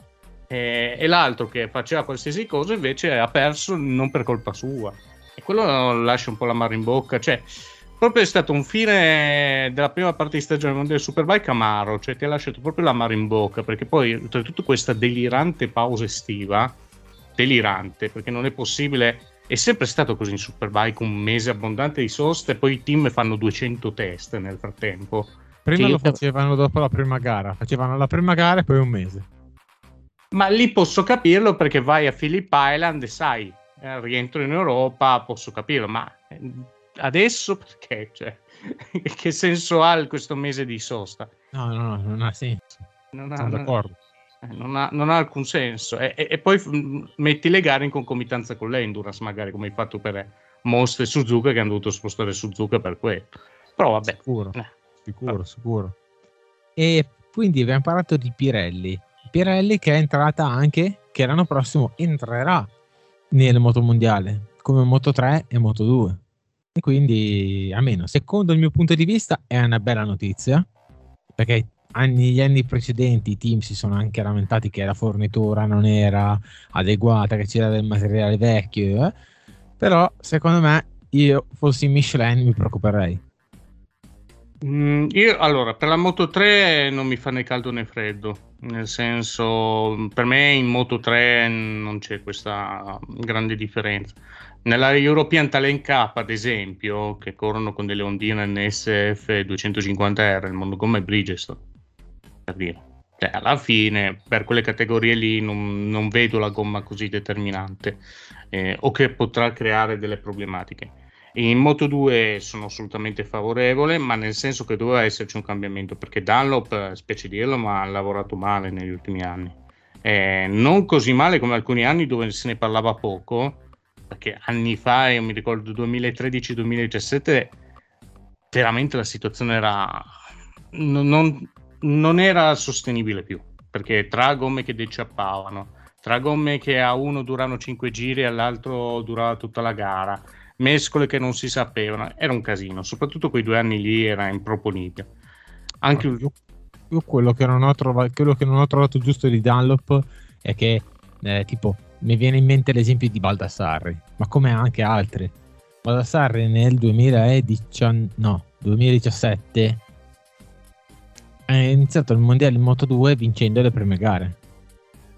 Eh, e l'altro che faceva qualsiasi cosa invece ha perso non per colpa sua. E quello lascia un po' la mano in bocca. Cioè, proprio è stato un fine della prima parte di stagione mondiale Superbike amaro, cioè ti ha lasciato proprio l'amaro in bocca, perché poi oltretutto questa delirante pausa estiva, delirante, perché non è possibile, è sempre stato così in Superbike, un mese abbondante di sosta e poi i team fanno 200 test nel frattempo. Prima lo facevano dopo la prima gara, facevano la prima gara e poi un mese. Ma lì posso capirlo perché vai a Phillip Island e sai, eh, rientro in Europa, posso capirlo, ma eh, adesso perché? Cioè, (laughs) che senso ha questo mese di sosta? No, no, no, non ha senso. Non ha, Sono d'accordo. Eh, non ha, non ha, alcun senso. E, e, e, poi mm, metti le gare in concomitanza con l'Endurance, magari come hai fatto per Most e Suzuka, che hanno dovuto spostare Suzuka per quello. Però vabbè. Sicuro, eh. sicuro, sicuro. E quindi abbiamo parlato di Pirelli. Pirelli che è entrata anche, che l'anno prossimo entrerà nel motomondiale, come Moto 3 e Moto 2. E quindi, almeno secondo il mio punto di vista, è una bella notizia perché negli anni precedenti i team si sono anche lamentati che la fornitura non era adeguata, che c'era del materiale vecchio. Eh? Però, secondo me, io fossi Michelin mi preoccuperei. Mm, io allora per la Moto 3 non mi fa né caldo né freddo, nel senso per me in Moto 3 non c'è questa grande differenza. Nella European Talent Cup, ad esempio, che corrono con delle ondine NSF 250R, il monogomme è Bridgestone, per dire. Cioè, alla fine, per quelle categorie lì, non, non vedo la gomma così determinante eh, o che potrà creare delle problematiche. In Moto 2 sono assolutamente favorevole, ma nel senso che doveva esserci un cambiamento, perché Dunlop, specie dirlo, ma ha lavorato male negli ultimi anni. Eh, non così male come alcuni anni dove se ne parlava poco, perché anni fa, io mi ricordo 2013-2017, veramente la situazione era non, non, non, era sostenibile più, perché tra gomme che deciappavano, tra gomme che a uno durano 5 giri e all'altro durava tutta la gara, mescole che non si sapevano, era un casino, soprattutto quei due anni lì era improponibile. Anche... Io, io quello, che non ho trovato, quello che non ho trovato giusto di Dunlop è che eh, tipo mi viene in mente l'esempio di Baldassarri, ma come anche altri. Baldassarri nel 2019, no, 2017 ha iniziato il mondiale in Moto 2 vincendo le prime gare.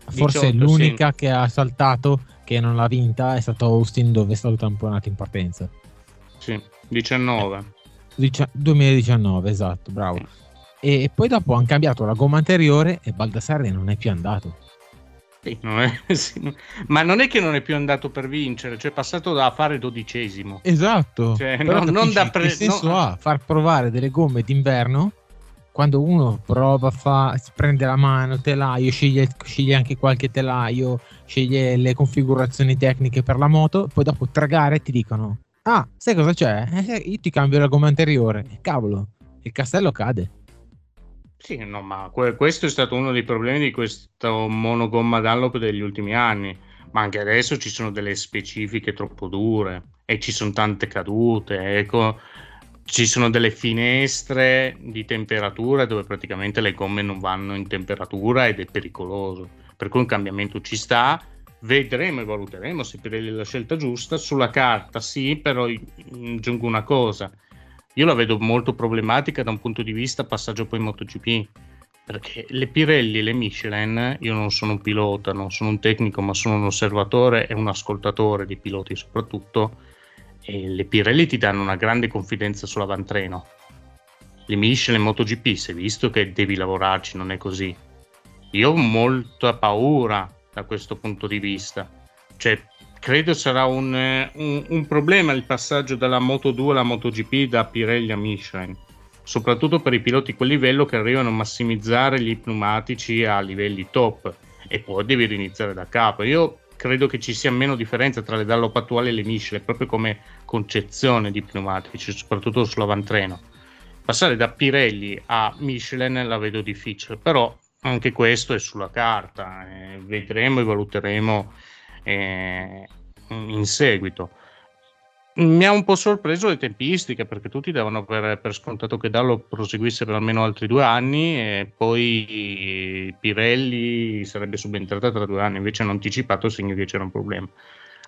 Forse 18, l'unica sì. che ha saltato che non l'ha vinta è stato Austin dove è stato tamponato in partenza. Sì, 19. Eh, 2019, esatto, bravo. E poi dopo hanno cambiato la gomma anteriore e Baldassarri non è più andato. Sì, non è, (laughs) sì, ma non è che non è più andato per vincere, cioè è passato da fare dodicesimo. Esatto. Cioè, non, non da pre- che senso no, ha far provare delle gomme d'inverno quando uno prova, fa, si prende la mano, telaio, sceglie, sceglie anche qualche telaio, sceglie le configurazioni tecniche per la moto, poi dopo tre gare ti dicono Ah, sai cosa c'è? Eh, io ti cambio la gomma anteriore. Cavolo, il castello cade. Sì, no, ma que- questo è stato uno dei problemi di questo monogomma Dunlop degli ultimi anni. Ma anche adesso ci sono delle specifiche troppo dure e ci sono tante cadute. Ecco, ci sono delle finestre di temperatura dove praticamente le gomme non vanno in temperatura ed è pericoloso. Per cui un cambiamento ci sta. Vedremo e valuteremo se Pirelli è la scelta giusta. Sulla carta sì, però aggiungo una cosa io la vedo molto problematica da un punto di vista passaggio poi MotoGP perché le Pirelli e le Michelin, io non sono un pilota, non sono un tecnico, ma sono un osservatore e un ascoltatore di piloti soprattutto, e le Pirelli ti danno una grande confidenza sull'avantreno. Le Michelin MotoGP, si è visto che devi lavorarci, non è così. Io ho molta paura da questo punto di vista. Cioè, credo sarà un, un, un, problema il passaggio dalla Moto 2 alla MotoGP da Pirelli a Michelin, soprattutto per i piloti di quel livello che arrivano a massimizzare gli pneumatici a livelli top e poi devi riniziare da capo. Io credo che ci sia meno differenza tra le Dallop attuali e le Michelin, proprio come concezione di pneumatici, soprattutto sull'avantreno. Passare da Pirelli a Michelin la vedo difficile, però anche questo è sulla carta, eh, vedremo e valuteremo eh, in seguito. Mi ha un po' sorpreso le tempistiche perché tutti davano per, per, scontato che Dallo proseguisse per almeno altri due anni e poi Pirelli sarebbe subentrata tra due anni, invece hanno anticipato segno che c'era un problema.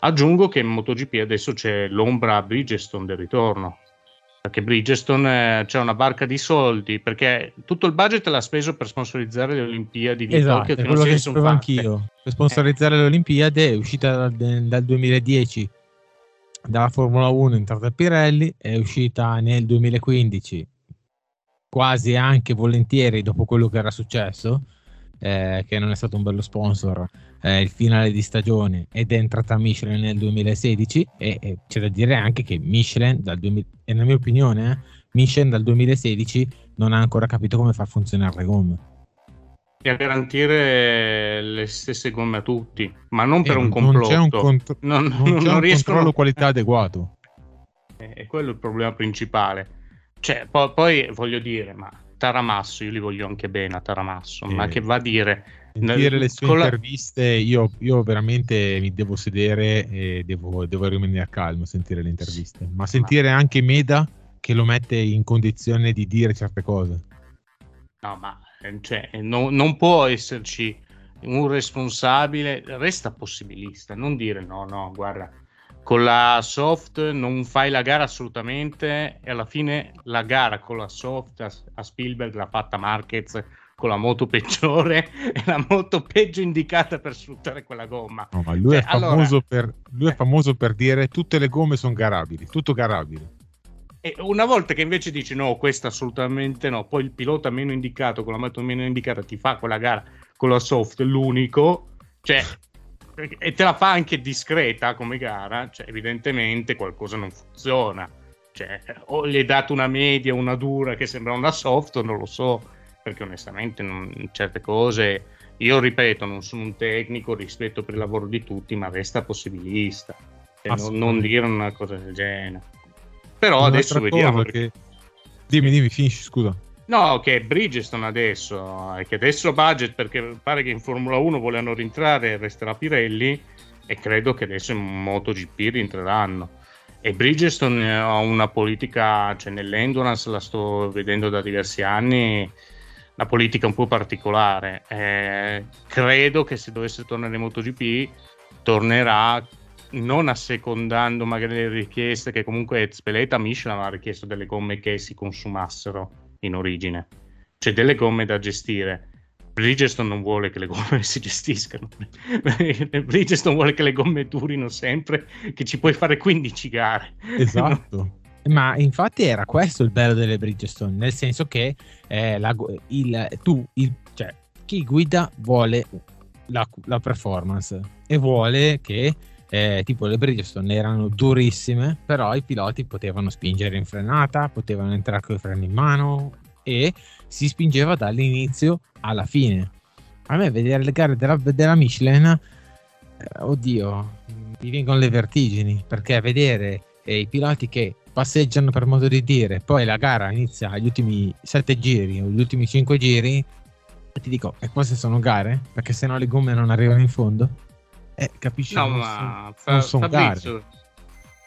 Aggiungo che in MotoGP adesso c'è l'ombra Bridgestone del ritorno, perché Bridgestone eh, c'è una barca di soldi perché tutto il budget l'ha speso per sponsorizzare le Olimpiadi di esatto, Tokyo che non si sono anch'io per sponsorizzare eh. le Olimpiadi è uscita dal, dal 2010 dalla Formula 1 entrata Pirelli è uscita nel 2015 quasi anche volentieri dopo quello che era successo eh, che non è stato un bello sponsor, eh, il finale di stagione ed è entrata Michelin nel 2016 e, e c'è da dire anche che Michelin, dal 2000, e nella mia opinione, eh, Michelin dal 2016 non ha ancora capito come far funzionare le gomme. E a garantire le stesse gomme a tutti, ma non per un complotto. Non un, contro- non, un riescono... controllo qualità adeguato. È quello il problema principale. Cioè, poi, poi voglio dire, ma Taramasso, io li voglio anche bene a Taramasso, eh, ma che va a dire... Sentire le sue interviste, io, io, veramente mi devo sedere e devo, devo rimanere calmo a sentire le interviste, ma sentire ma... anche Meda che lo mette in condizione di dire certe cose. No, ma cioè, no, non può esserci un responsabile, resta possibilista, non dire no, no, guarda, con la soft non fai la gara assolutamente e alla fine la gara con la soft a, a Spielberg l'ha fatta Marquez con la moto peggiore (laughs) e la moto peggio indicata per sfruttare quella gomma. No, ma lui, cioè, è, famoso allora... per, lui è famoso per dire tutte le gomme sono garabili, tutto garabile. E una volta che invece dici no, questa assolutamente no, poi il pilota meno indicato con la moto meno indicata ti fa quella gara con la soft, l'unico, cioè e te la fa anche discreta come gara, cioè, evidentemente qualcosa non funziona. Cioè, o gli hai dato una media, una dura che sembra una soft, non lo so, perché onestamente non, certe cose, io ripeto, non sono un tecnico, rispetto per il lavoro di tutti, ma resta possibilista. Cioè, non, non, dire una cosa del genere. Però Un'altra adesso vediamo. Perché... Dimmi, dimmi, finisci, scusa. No, che Bridgestone adesso, è che adesso budget perché pare che in Formula 1 vogliono rientrare e resterà Pirelli e credo che adesso in MotoGP rientreranno. E Bridgestone ha una politica, cioè nell'endurance la sto vedendo da diversi anni, una politica un po' particolare. Eh, credo che se dovesse tornare in MotoGP tornerà non assecondando magari le richieste che comunque Speleta Michelin aveva richiesto delle gomme che si consumassero in origine. C'è delle gomme da gestire. Bridgestone non vuole che le gomme (laughs) si gestiscano. (laughs) Bridgestone vuole che le gomme durino sempre, che ci puoi fare 15 gare. Esatto. Ma infatti era questo il bello delle Bridgestone, nel senso che eh, la, il, tu, il, cioè, chi guida vuole la, la performance e vuole che eh, tipo le Bridgestone erano durissime, però i piloti potevano spingere in frenata, potevano entrare con i freni in mano, e si spingeva dall'inizio alla fine. A me vedere le gare della, della Michelin, eh, oddio, mi vengono le vertigini perché vedere eh, i piloti che passeggiano per modo di dire, poi la gara inizia agli ultimi sette giri o gli ultimi cinque giri, e ti dico, e queste sono gare? Perché se no le gomme non arrivano in fondo? Eh, capisci? No, ma fa, sono gare.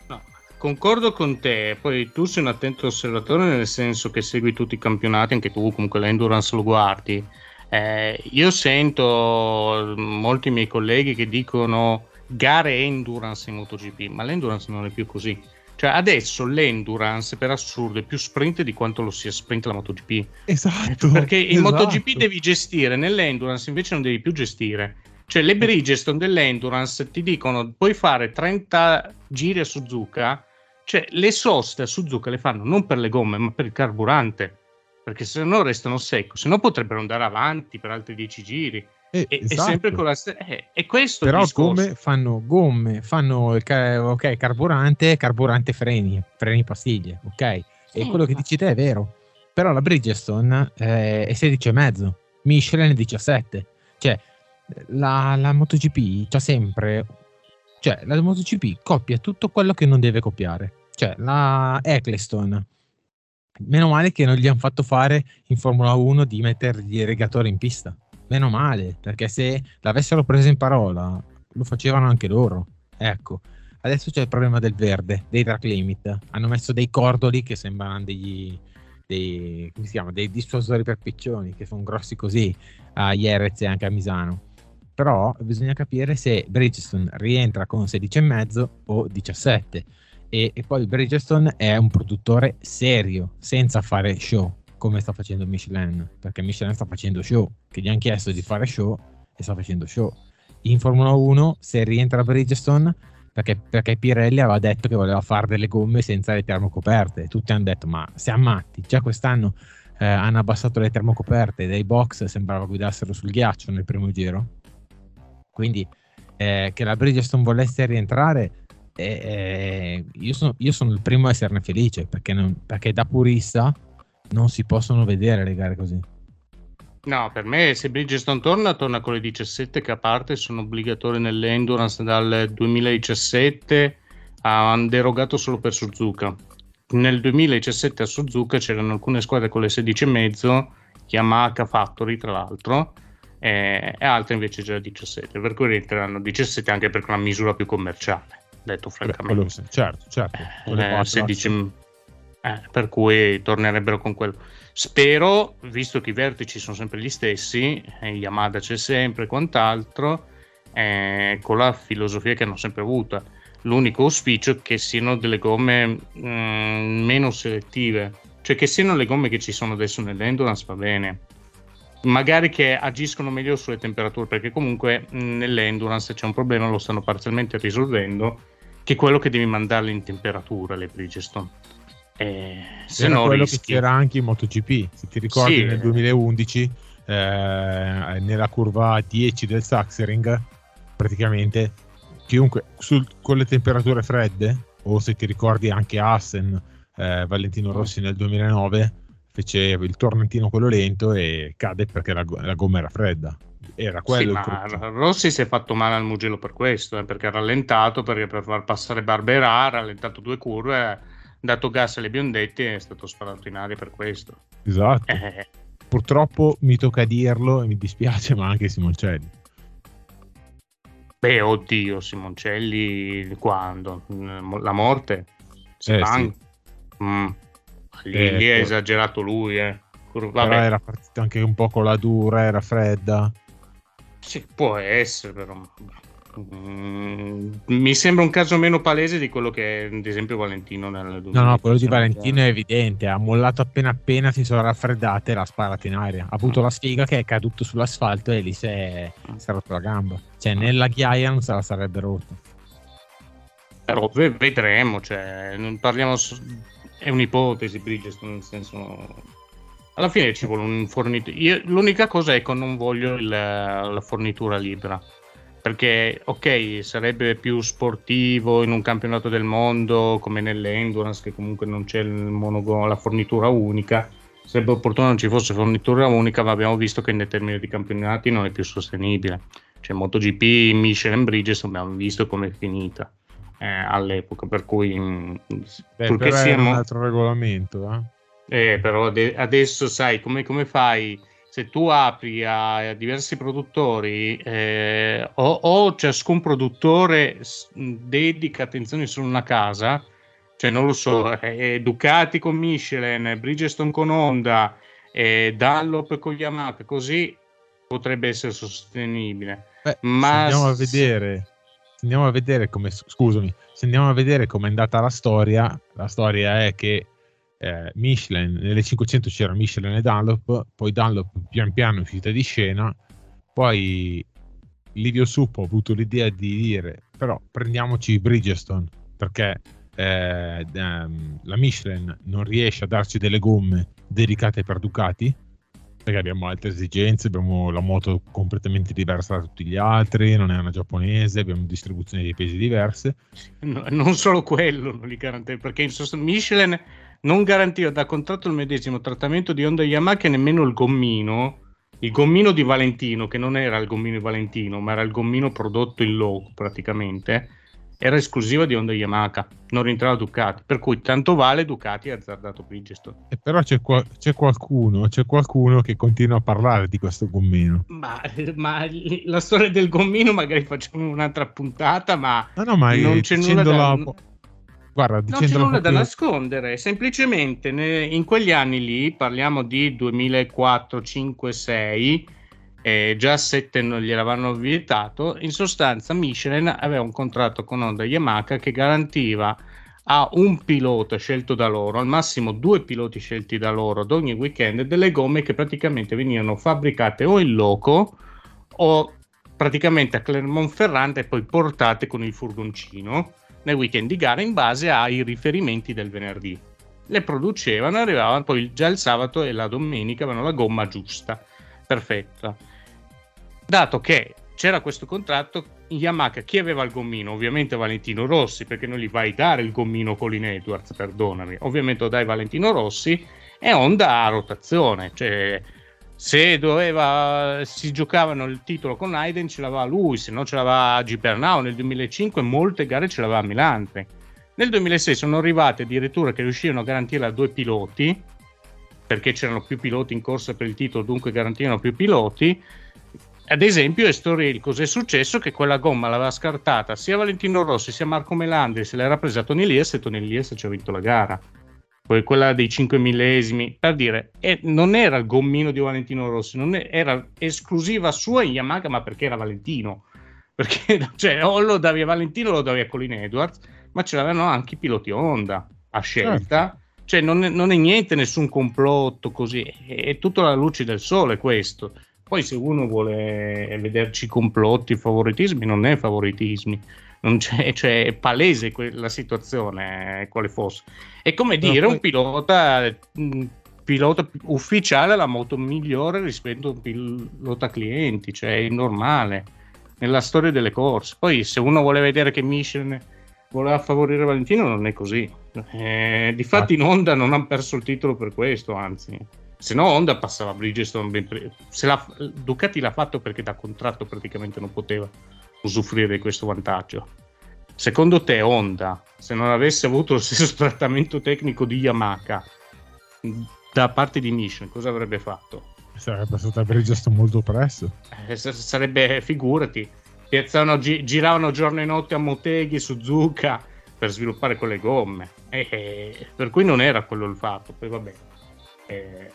No, concordo con te, poi tu sei un attento osservatore nel senso che segui tutti i campionati, anche tu comunque l'endurance lo guardi. Eh, io sento molti miei colleghi che dicono gare endurance in MotoGP, ma l'endurance non è più così cioè, adesso l'endurance per assurdo è più sprint di quanto lo sia sprint la MotoGP. Esatto. Perché in esatto. MotoGP devi gestire, nell'endurance invece non devi più gestire. Cioè, le Bridgestone dell'endurance ti dicono puoi fare 30 giri a Suzuka. Cioè, le soste a Suzuka le fanno non per le gomme, ma per il carburante. Perché se no restano secco, se no potrebbero andare avanti per altri 10 giri. Eh, e, esatto. sempre con la stessa. Eh, e questo Però gomme fanno gomme, fanno ca- ok, carburante, carburante freni, freni pastiglie, ok? E sì, quello che dici te è vero. Però la Bridgestone eh, è 16,5, Michelin è 17. Cioè, la, la MotoGP c'ha sempre. Cioè, la MotoGP copia tutto quello che non deve copiare. Cioè, la Eccleston. Meno male che non gli hanno fatto fare in Formula 1 di mettergli i regatori in pista meno male, perché se l'avessero preso in parola lo facevano anche loro. Ecco, adesso c'è il problema del verde, dei track limit. Hanno messo dei cordoli che sembrano degli, dei, come si chiama, dei dissuasori per piccioni, che sono grossi così a Jerez e anche a Misano. Però bisogna capire se Bridgestone rientra con 16,5 o 17. E, e poi Bridgestone è un produttore serio, senza fare show come sta facendo Michelin, perché Michelin sta facendo show, che gli hanno chiesto di fare show e sta facendo show. In Formula 1, se rientra Bridgestone, perché, perché Pirelli aveva detto che voleva fare delle gomme senza le termocoperte, tutti hanno detto ma siamo matti, già quest'anno eh, hanno abbassato le termocoperte, dei box sembrava guidassero sul ghiaccio nel primo giro, quindi eh, che la Bridgestone volesse rientrare eh, eh io, sono, io, sono, il primo a esserne felice perché, non, perché da purista non si possono vedere le gare così. No, per me se Bridgestone torna, torna con le 17 che a parte sono obbligatori nell'endurance dal 2017, hanno derogato solo per Suzuka. Nel 2017 a Suzuka c'erano alcune squadre con le 16,5, Yamaha Factory tra l'altro, e, altre invece già 17, per cui rientreranno 17 anche perché è una misura più commerciale, detto francamente. Beh, certo, certo. Eh, 16, eh, per cui tornerebbero con quello. Spero, visto che i vertici sono sempre gli stessi, eh, Yamada c'è sempre e quant'altro, eh, con la filosofia che hanno sempre avuto. L'unico auspicio è che siano delle gomme mh, mm, meno selettive, cioè che siano le gomme che ci sono adesso nell'endurance va bene. Magari che agiscono meglio sulle temperature, perché comunque nell'endurance c'è un problema, lo stanno parzialmente risolvendo, che è quello che devi mandarle in temperatura le Bridgestone. Eh, se era quello rischi... che c'era anche in MotoGP, se ti ricordi sì, nel 2011 eh, nella curva 10 del Saxering praticamente chiunque sul, con le temperature fredde o se ti ricordi anche Assen eh, Valentino Rossi nel 2009 fece il tormentino quello lento e cade perché la, la gomma era fredda era quello sì, ma Rossi si è fatto male al Mugello per questo eh, perché ha rallentato perché per far passare Barbera ha rallentato due curve dato gas alle biondette è stato sparato in aria per questo. Esatto. Eh. Purtroppo mi tocca dirlo e mi dispiace, ma anche Simoncelli. Beh, oddio, Simoncelli quando? La morte? Eh, sì. mm. Lì, eh, lì è esagerato lui, eh. Vabbè. Però era partita anche un po' con la dura, era fredda. Sì, può essere, però. Mm, mi sembra un caso meno palese di quello che è ad esempio Valentino nel 2000. No, no, quello di Valentino è evidente, ha mollato appena appena si sono raffreddate e l'ha sparato in aria. Ha avuto la sfiga che è caduto sull'asfalto e lì si è, si è rotto la gamba. Cioè nella ghiaia non se la sarebbe rotta. Però vedremo, cioè, non parliamo è un'ipotesi Bridgestone nel senso alla fine ci vuole un fornitore. l'unica cosa è che non voglio il, la fornitura libera perché ok sarebbe più sportivo in un campionato del mondo come nell'endurance che comunque non c'è monogo- la fornitura unica sarebbe opportuno non ci fosse fornitura unica, ma abbiamo visto che in determinati campionati non è più sostenibile. Cioè MotoGP, Michelin Bridges abbiamo visto come è finita eh, all'epoca, per cui mm, Beh, purché siamo... un altro regolamento, eh? Eh, però ade- adesso sai come, come, fai? Se tu apri a, a diversi produttori eh, o, o, ciascun produttore dedica attenzione solo a una casa, cioè non lo so, eh, Ducati con Michelin, Bridgestone con Honda, eh, Dunlop con Yamaha, così potrebbe essere sostenibile. Beh, Ma andiamo a vedere, andiamo a vedere come, scusami, se andiamo a vedere come è andata la storia, la storia è che eh, Michelin, nelle 500 c'era Michelin e Dunlop, poi Dunlop pian piano è uscita di scena, poi Livio Suppo ha avuto l'idea di dire però prendiamoci Bridgestone perché eh, ehm, la Michelin non riesce a darci delle gomme dedicate per Ducati perché abbiamo altre esigenze, abbiamo la moto completamente diversa da tutti gli altri, non è una giapponese, abbiamo distribuzioni di pesi diverse. No, non solo quello, non li garante, perché in sostanza Michelin non garantiva da contratto il medesimo trattamento di Honda Yamaha che nemmeno il gommino, il gommino di Valentino, che non era il gommino di Valentino, ma era il gommino prodotto in loco praticamente, era esclusiva di Honda Yamaha, non rientrava Ducati, per cui tanto vale Ducati ha azzardato Bridgestone. E però c'è, qua- c'è, qualcuno, c'è qualcuno che continua a parlare di questo gommino. Ma, ma la storia del gommino magari facciamo un'altra puntata, ma, no, no, ma non c'è nulla da... Po- Guarda, non c'è nulla da nascondere, semplicemente in quegli anni lì, parliamo di 2004, 5, 6, eh, già 7 non gliel'avevano vietato, in sostanza Michelin aveva un contratto con Honda Yamaha che garantiva a un pilota scelto da loro, al massimo due piloti scelti da loro ad ogni weekend, delle gomme che praticamente venivano fabbricate o in loco o praticamente a Clermont-Ferrand e poi portate con il furgoncino nel weekend di gara in base ai riferimenti del venerdì. Le producevano, arrivavano poi già il sabato e la domenica avevano la gomma giusta, perfetta. Dato che c'era questo contratto, Yamaha chi aveva il gommino? Ovviamente Valentino Rossi, perché non gli vai dare il gommino Colin Edwards, perdonami. Ovviamente lo dai Valentino Rossi e Honda a rotazione, cioè se doveva, si giocavano il titolo con Aiden ce l'aveva lui, se no ce l'aveva Gipernau nel 2005 molte gare ce l'aveva Milante. Nel 2006 sono arrivate addirittura che riuscirono a garantire a due piloti, perché c'erano più piloti in corsa per il titolo, dunque garantivano più piloti. Ad esempio, Estoril, cos'è successo? Che quella gomma l'aveva scartata sia Valentino Rossi sia Marco Melandri, se l'era presa Tony Lies e Tony Lies ci ha vinto la gara quella dei 5 millesimi, per dire, eh, non era il gommino di Valentino Rossi, è, era esclusiva sua in Yamaha, ma perché era Valentino. Perché (laughs) cioè, o lo davi a Valentino o lo davi a Colin Edwards, ma ce l'avevano anche i piloti Honda a scelta. Certo. Cioè, non è, non è, niente, nessun complotto così, è, è tutto alla luce del sole questo. Poi se uno vuole vederci complotti, favoritismi, non è favoritismi non c'è, (laughs) cioè è palese que- la situazione eh, quale fosse. È come dire no, poi... un pilota, un pilota ufficiale la moto migliore rispetto a un pilota clienti, cioè è normale nella storia delle corse. Poi se uno vuole vedere che Michelin voleva favorire Valentino non è così. Eh, difatti in Honda non hanno perso il titolo per questo, anzi. Se no Honda passava a Bridgestone ben. Se la, Ducati l'ha fatto perché da contratto praticamente non poteva usufruire di questo vantaggio. Secondo te Honda, se non avesse avuto lo stesso trattamento tecnico di Yamaha da parte di Michelin, cosa avrebbe fatto? Sarebbe stata Bridgestone molto presto. Eh, sarebbe, figurati, piazzavano, gi- giravano giorno e notte a Motegi, Suzuka per sviluppare quelle gomme. Eh, eh, per cui non era quello il fatto. Poi vabbè, eh,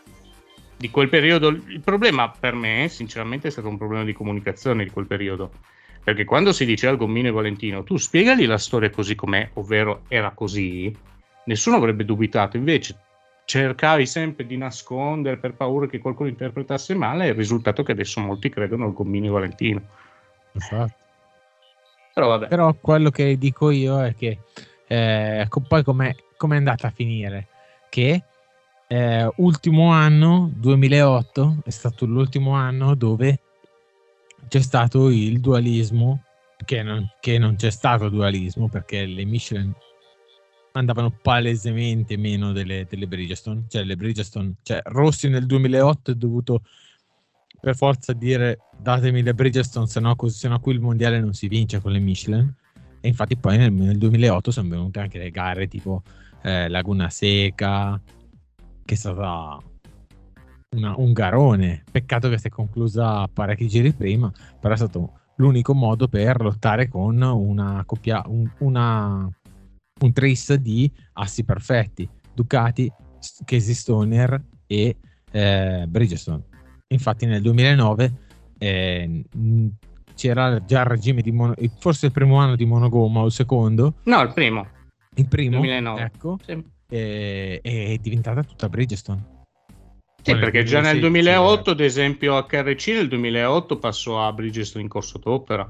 di quel periodo il problema per me, sinceramente, è stato un problema di comunicazione di quel periodo perché quando si diceva Gommino e Valentino, tu spiegagli la storia così com'è, ovvero era così, nessuno avrebbe dubitato. Invece cercavi sempre di nascondere per paura che qualcuno interpretasse male, il risultato è che adesso molti credono al Gommino e Valentino. Esatto. Però, Però, quello che dico io è che eh, poi com'è, com'è andata a finire? Che eh, ultimo anno, 2008, è stato l'ultimo anno dove c'è stato il dualismo, che non, che non c'è stato dualismo perché le Michelin andavano palesemente meno delle, delle Bridgestone. Cioè, le Bridgestone, cioè Rossi nel 2008 è dovuto per forza dire datemi le Bridgestone, se no, così, qui il mondiale non si vince con le Michelin. E infatti poi nel, nel 2008 sono venute anche le gare tipo eh, Laguna Seca, che è stata una, un garone. Peccato che si è conclusa parecchi giri prima, però è stato l'unico modo per lottare con una coppia, un, una, un trace di assi perfetti, Ducati, Casey Stoner e eh, Bridgestone. Infatti nel 2009 eh, c'era già il regime di mono, forse il primo anno di monogomma o il secondo? No, il primo. Il primo? 2009. Ecco. Sì. E, è diventata tutta Bridgestone. Sì, perché già nel 2008, ad esempio, HRC nel 2008 passò a Bridgestone in corso d'opera.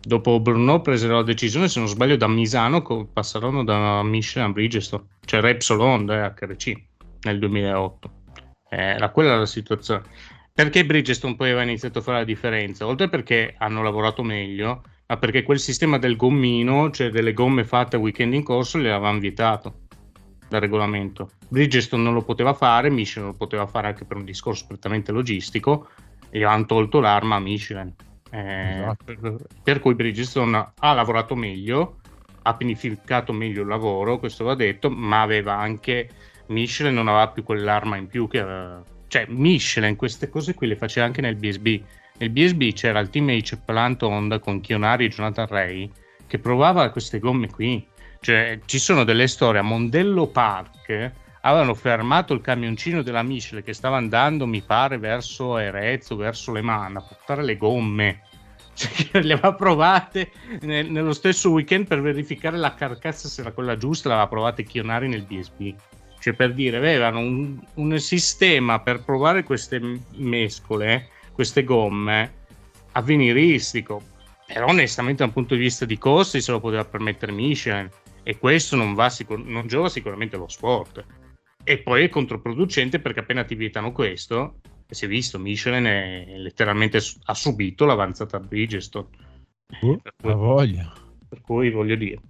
Dopo Brno presero la decisione, se non sbaglio, da Misano passarono da Michelin a Bridgestone, cioè Repsol Honda e HRC nel 2008. Era quella la situazione. Perché Bridgestone poi aveva iniziato a fare la differenza? Oltre perché hanno lavorato meglio, ma perché quel sistema del gommino, cioè delle gomme fatte a weekend in corso, le avevano vietato dal regolamento. Bridgestone non lo poteva fare, Michelin lo poteva fare anche per un discorso prettamente logistico e hanno tolto l'arma a Michelin. Eh, esatto. per, cui Bridgestone ha lavorato meglio, ha pianificato meglio il lavoro, questo va detto, ma aveva anche Michelin non aveva più quell'arma in più che aveva. Cioè, Michelin queste cose qui le faceva anche nel BSB. Nel BSB c'era il team H Plant Honda con Chionari e Jonathan Ray che provava queste gomme qui cioè, ci sono delle storie a Mondello Park. Avevano fermato il camioncino della Michelin che stava andando, mi pare, verso Erezzo, verso Le Mans, a portare le gomme. (laughs) Cioè, le aveva provate nel, nello stesso weekend per verificare la carcassa se era quella giusta, l'aveva provate Chionari nel DSB. Cioè, per dire, avevano un, un sistema per provare queste mescole, queste gomme, avveniristico. Però onestamente da un punto di vista di costi se lo poteva permettere Michelin e questo non, va sicur- non giova sicuramente lo sport. E poi è controproducente perché appena ti vietano questo, si è visto, Michelin è, letteralmente ha subito l'avanzata Bridgestone. Uh, cui, la voglia. Per cui voglio dire.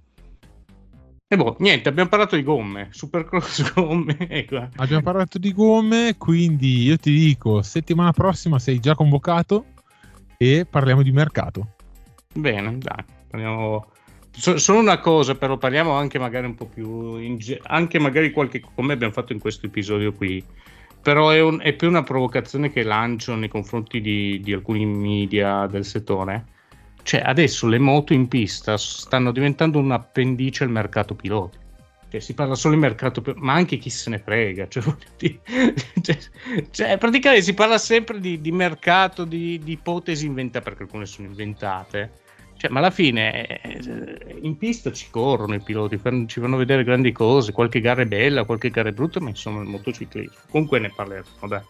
E boh, niente, abbiamo parlato di gomme, Supercross (laughs) gomme. Ecco. Abbiamo parlato di gomme, quindi io ti dico, settimana prossima sei già convocato e parliamo di mercato. Bene, dai, parliamo So, solo una cosa, però parliamo anche magari un po' più, ge- anche magari qualche, come abbiamo fatto in questo episodio qui, però è, un, è più una provocazione che lancio nei confronti di, di, alcuni media del settore. Cioè, adesso le moto in pista stanno diventando un appendice al mercato piloti. Cioè, si parla solo di mercato, ma anche chi se ne frega. (laughs) Cioè, cioè, cioè praticamente si parla sempre di, di mercato, di, di ipotesi inventate, perché alcune sono inventate cioè, ma alla fine eh, in pista ci corrono i piloti, ci fanno vedere grandi cose, qualche gara è bella, qualche gara è brutta, ma insomma il motociclismo. Comunque ne parleremo, dai.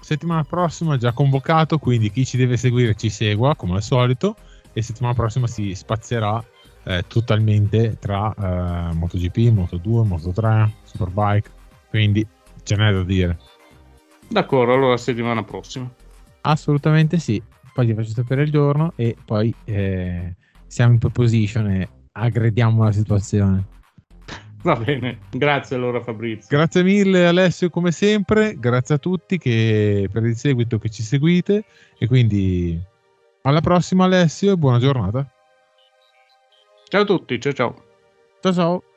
Settimana prossima già convocato, quindi chi ci deve seguire ci segua come al solito e settimana prossima si spazierà eh, totalmente tra eh, MotoGP, Moto2, Moto3, Superbike, quindi ce n'è da dire. D'accordo, allora settimana prossima. Assolutamente sì poi ti faccio sapere il giorno e poi eh, siamo in pole position e aggrediamo la situazione. Va bene, grazie allora Fabrizio. Grazie mille Alessio come sempre, grazie a tutti che, per il seguito che ci seguite e quindi alla prossima Alessio e buona giornata. Ciao a tutti, ciao ciao. Ciao ciao.